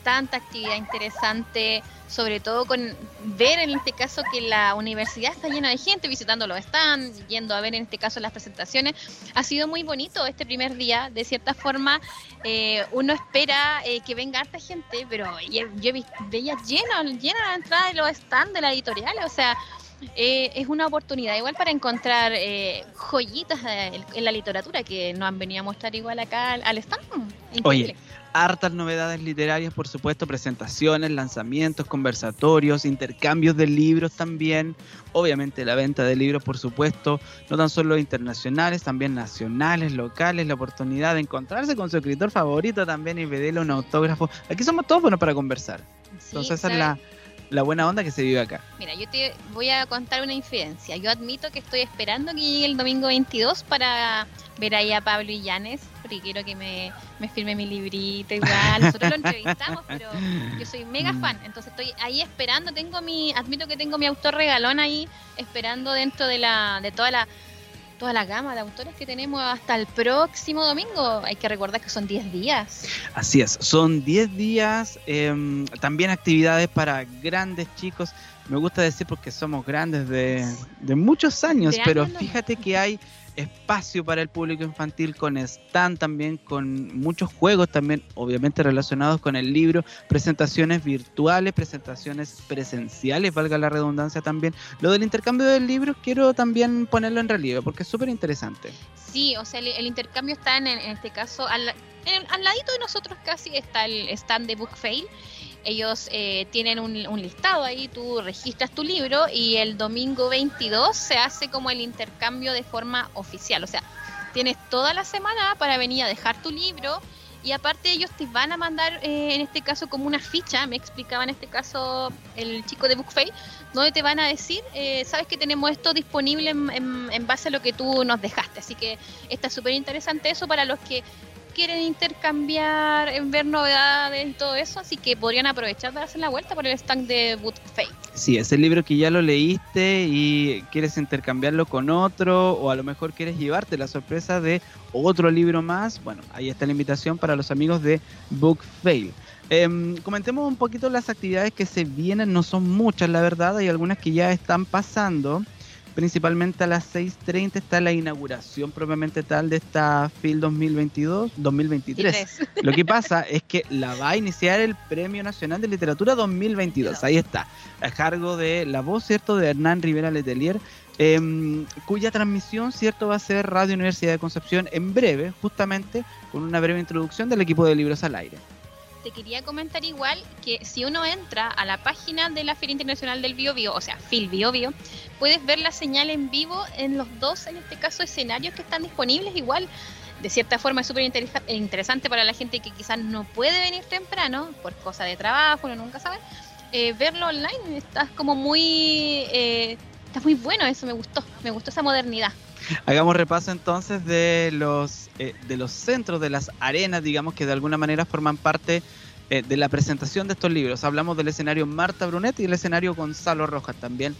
tanta actividad interesante, sobre todo con ver en este caso que la universidad está llena de gente visitando los stands, yendo a ver en este caso las presentaciones. Ha sido muy bonito este primer día, de cierta forma eh, uno espera eh, que venga harta gente, pero yo, yo veía llena, llena la entrada de los stands de la editorial, o sea, eh, es una oportunidad igual para encontrar eh, joyitas eh, en la literatura que nos han venido a mostrar igual acá al, al stand. Increíble. Hartas novedades literarias, por supuesto, presentaciones, lanzamientos, conversatorios, intercambios de libros también. Obviamente la venta de libros, por supuesto, no tan solo internacionales, también nacionales, locales, la oportunidad de encontrarse con su escritor favorito también y pedirle un autógrafo. Aquí somos todos buenos para conversar. Sí, Entonces esa es la, la buena onda que se vive acá. Mira, yo te voy a contar una infidencia. Yo admito que estoy esperando que llegue el domingo 22 para ver ahí a Pablo Illanes, porque quiero que me, me firme mi librito igual. Nosotros lo entrevistamos, pero yo soy mega fan, entonces estoy ahí esperando. Tengo mi, admito que tengo mi autor regalón ahí, esperando dentro de la, de toda la toda la gama de autores que tenemos hasta el próximo domingo. Hay que recordar que son 10 días. Así es, son 10 días, em, también actividades para grandes chicos. Me gusta decir porque somos grandes de, de muchos años, De pero años no. fíjate que hay espacio para el público infantil con stand también, con muchos juegos también, obviamente relacionados con el libro, presentaciones virtuales, presentaciones presenciales, valga la redundancia también. Lo del intercambio de libros quiero también ponerlo en relieve porque es súper interesante. Sí, o sea, el, intercambio está en, en este caso al, en- al ladito de nosotros casi está el stand de Book Fail. Ellos eh, tienen un, un listado ahí, tú registras tu libro y el domingo 22 se hace como el intercambio de forma oficial. O sea, tienes toda la semana para venir a dejar tu libro y aparte ellos te van a mandar, eh, en este caso, como una ficha, me explicaba en este caso el chico de Book Fail, donde te van a decir, eh, sabes que tenemos esto disponible en, en- en base a lo que tú nos dejaste. Así que está súper interesante eso para los que quieren intercambiar, ver novedades y todo eso. Así que podrían aprovechar de darse la vuelta por el stand de Book Fail. Sí, ese libro que ya lo leíste y quieres intercambiarlo con otro o a lo mejor quieres llevarte la sorpresa de otro libro más, bueno, ahí está la invitación para los amigos de Book Fail. Em, comentemos un poquito las actividades que se vienen, no son muchas la verdad, hay algunas que ya están pasando. Principalmente a las 6.30 está la inauguración propiamente tal de esta FIL 2022, 2023. Lo que pasa es que la va a iniciar el Premio Nacional de Literatura 2022. Ahí está, a cargo de la voz, ¿cierto?, de Hernán Rivera Letelier, em, cuya transmisión, ¿cierto?, va a ser Radio Universidad de Concepción en breve, justamente con una breve introducción del equipo de Libros al Aire. Te quería comentar igual que si uno entra a la página de la Feria Internacional del Bio Bio, o sea, Phil Bio Bio, puedes ver la señal en vivo en los dos, en este caso, escenarios que están disponibles igual. De cierta forma es súper interesa- interesante para la gente que quizás no puede venir temprano por cosa de trabajo, uno nunca sabe. eh, verlo online está como muy... eh, está muy bueno eso, me gustó, me gustó esa modernidad. Hagamos repaso entonces de los, eh, de los centros, de las arenas, digamos, que de alguna manera forman parte eh, de la presentación de estos libros. Hablamos del escenario Marta Brunet y el escenario Gonzalo Rojas, también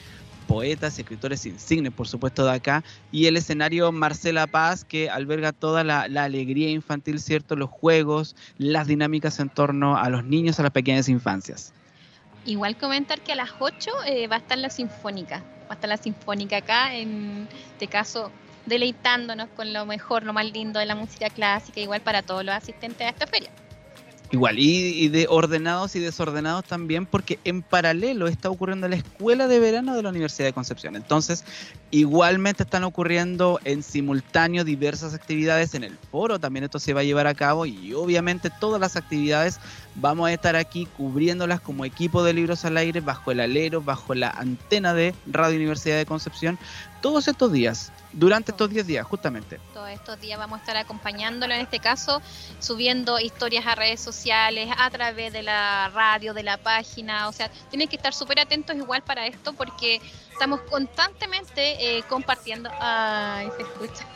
poetas escritores insignes, por supuesto, de acá, y el escenario Marcela Paz, que alberga toda la, la alegría infantil, ¿cierto? Los juegos, las dinámicas en torno a los niños, a las pequeñas infancias. Igual comentar que a las 8 eh, va a estar la sinfónica. Va a estar la sinfónica acá, en este caso, deleitándonos con lo mejor, lo más lindo de la música clásica, igual para todos los asistentes a esta feria. Igual, y, de ordenados y desordenados también, porque en paralelo está ocurriendo la escuela de verano de la Universidad de Concepción. Entonces, igualmente están ocurriendo en simultáneo diversas actividades en el foro, también esto se va a llevar a cabo y obviamente todas las actividades vamos a estar aquí cubriéndolas como equipo de libros al aire, bajo el alero, bajo la antena de Radio Universidad de Concepción, todos estos días, durante estos 10 días, justamente. Todos estos días vamos a estar acompañándolo en este caso, subiendo historias a redes sociales, a través de la radio, de la página. O sea, tienen que estar súper atentos igual para esto porque estamos constantemente eh, compartiendo. Ay, se escucha.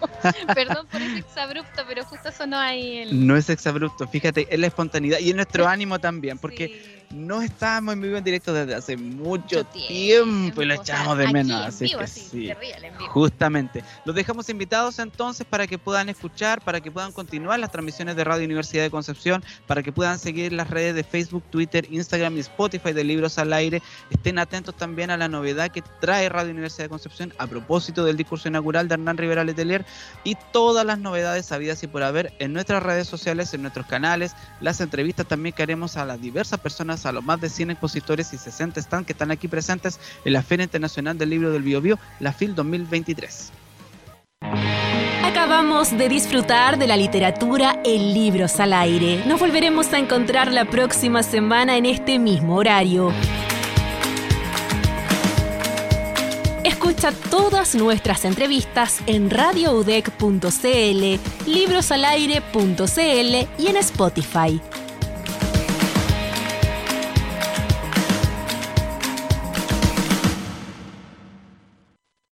Perdón por ese exabrupto, pero justo sonó ahí el. No es exabrupto, fíjate, es la espontaneidad y es nuestro ánimo también, porque Sí. No estábamos en vivo en directo desde hace mucho Mucho tiempo y lo echamos de menos. en Así vivo, que sí. terrible en vivo. Justamente. Los dejamos invitados entonces para que puedan escuchar, para que puedan continuar las transmisiones de Radio Universidad de Concepción, para que puedan seguir las redes de Facebook, Twitter, Instagram y Spotify de Libros al Aire. Estén atentos también a la novedad que trae Radio Universidad de Concepción a propósito del discurso inaugural de Hernán Rivera Letelier y todas las novedades sabidas y por haber en nuestras redes sociales, en nuestros canales, las entrevistas también que haremos a las diversas personas, a los más de 100 expositores y 60 stands que están aquí presentes en la Feria Internacional del Libro del Biobío, la FIL 2023. Acabamos de disfrutar de la literatura en Libros al Aire. Nos volveremos a encontrar la próxima semana en este mismo horario. Escucha todas nuestras entrevistas en radioudec.cl, librosalaire.cl y en Spotify.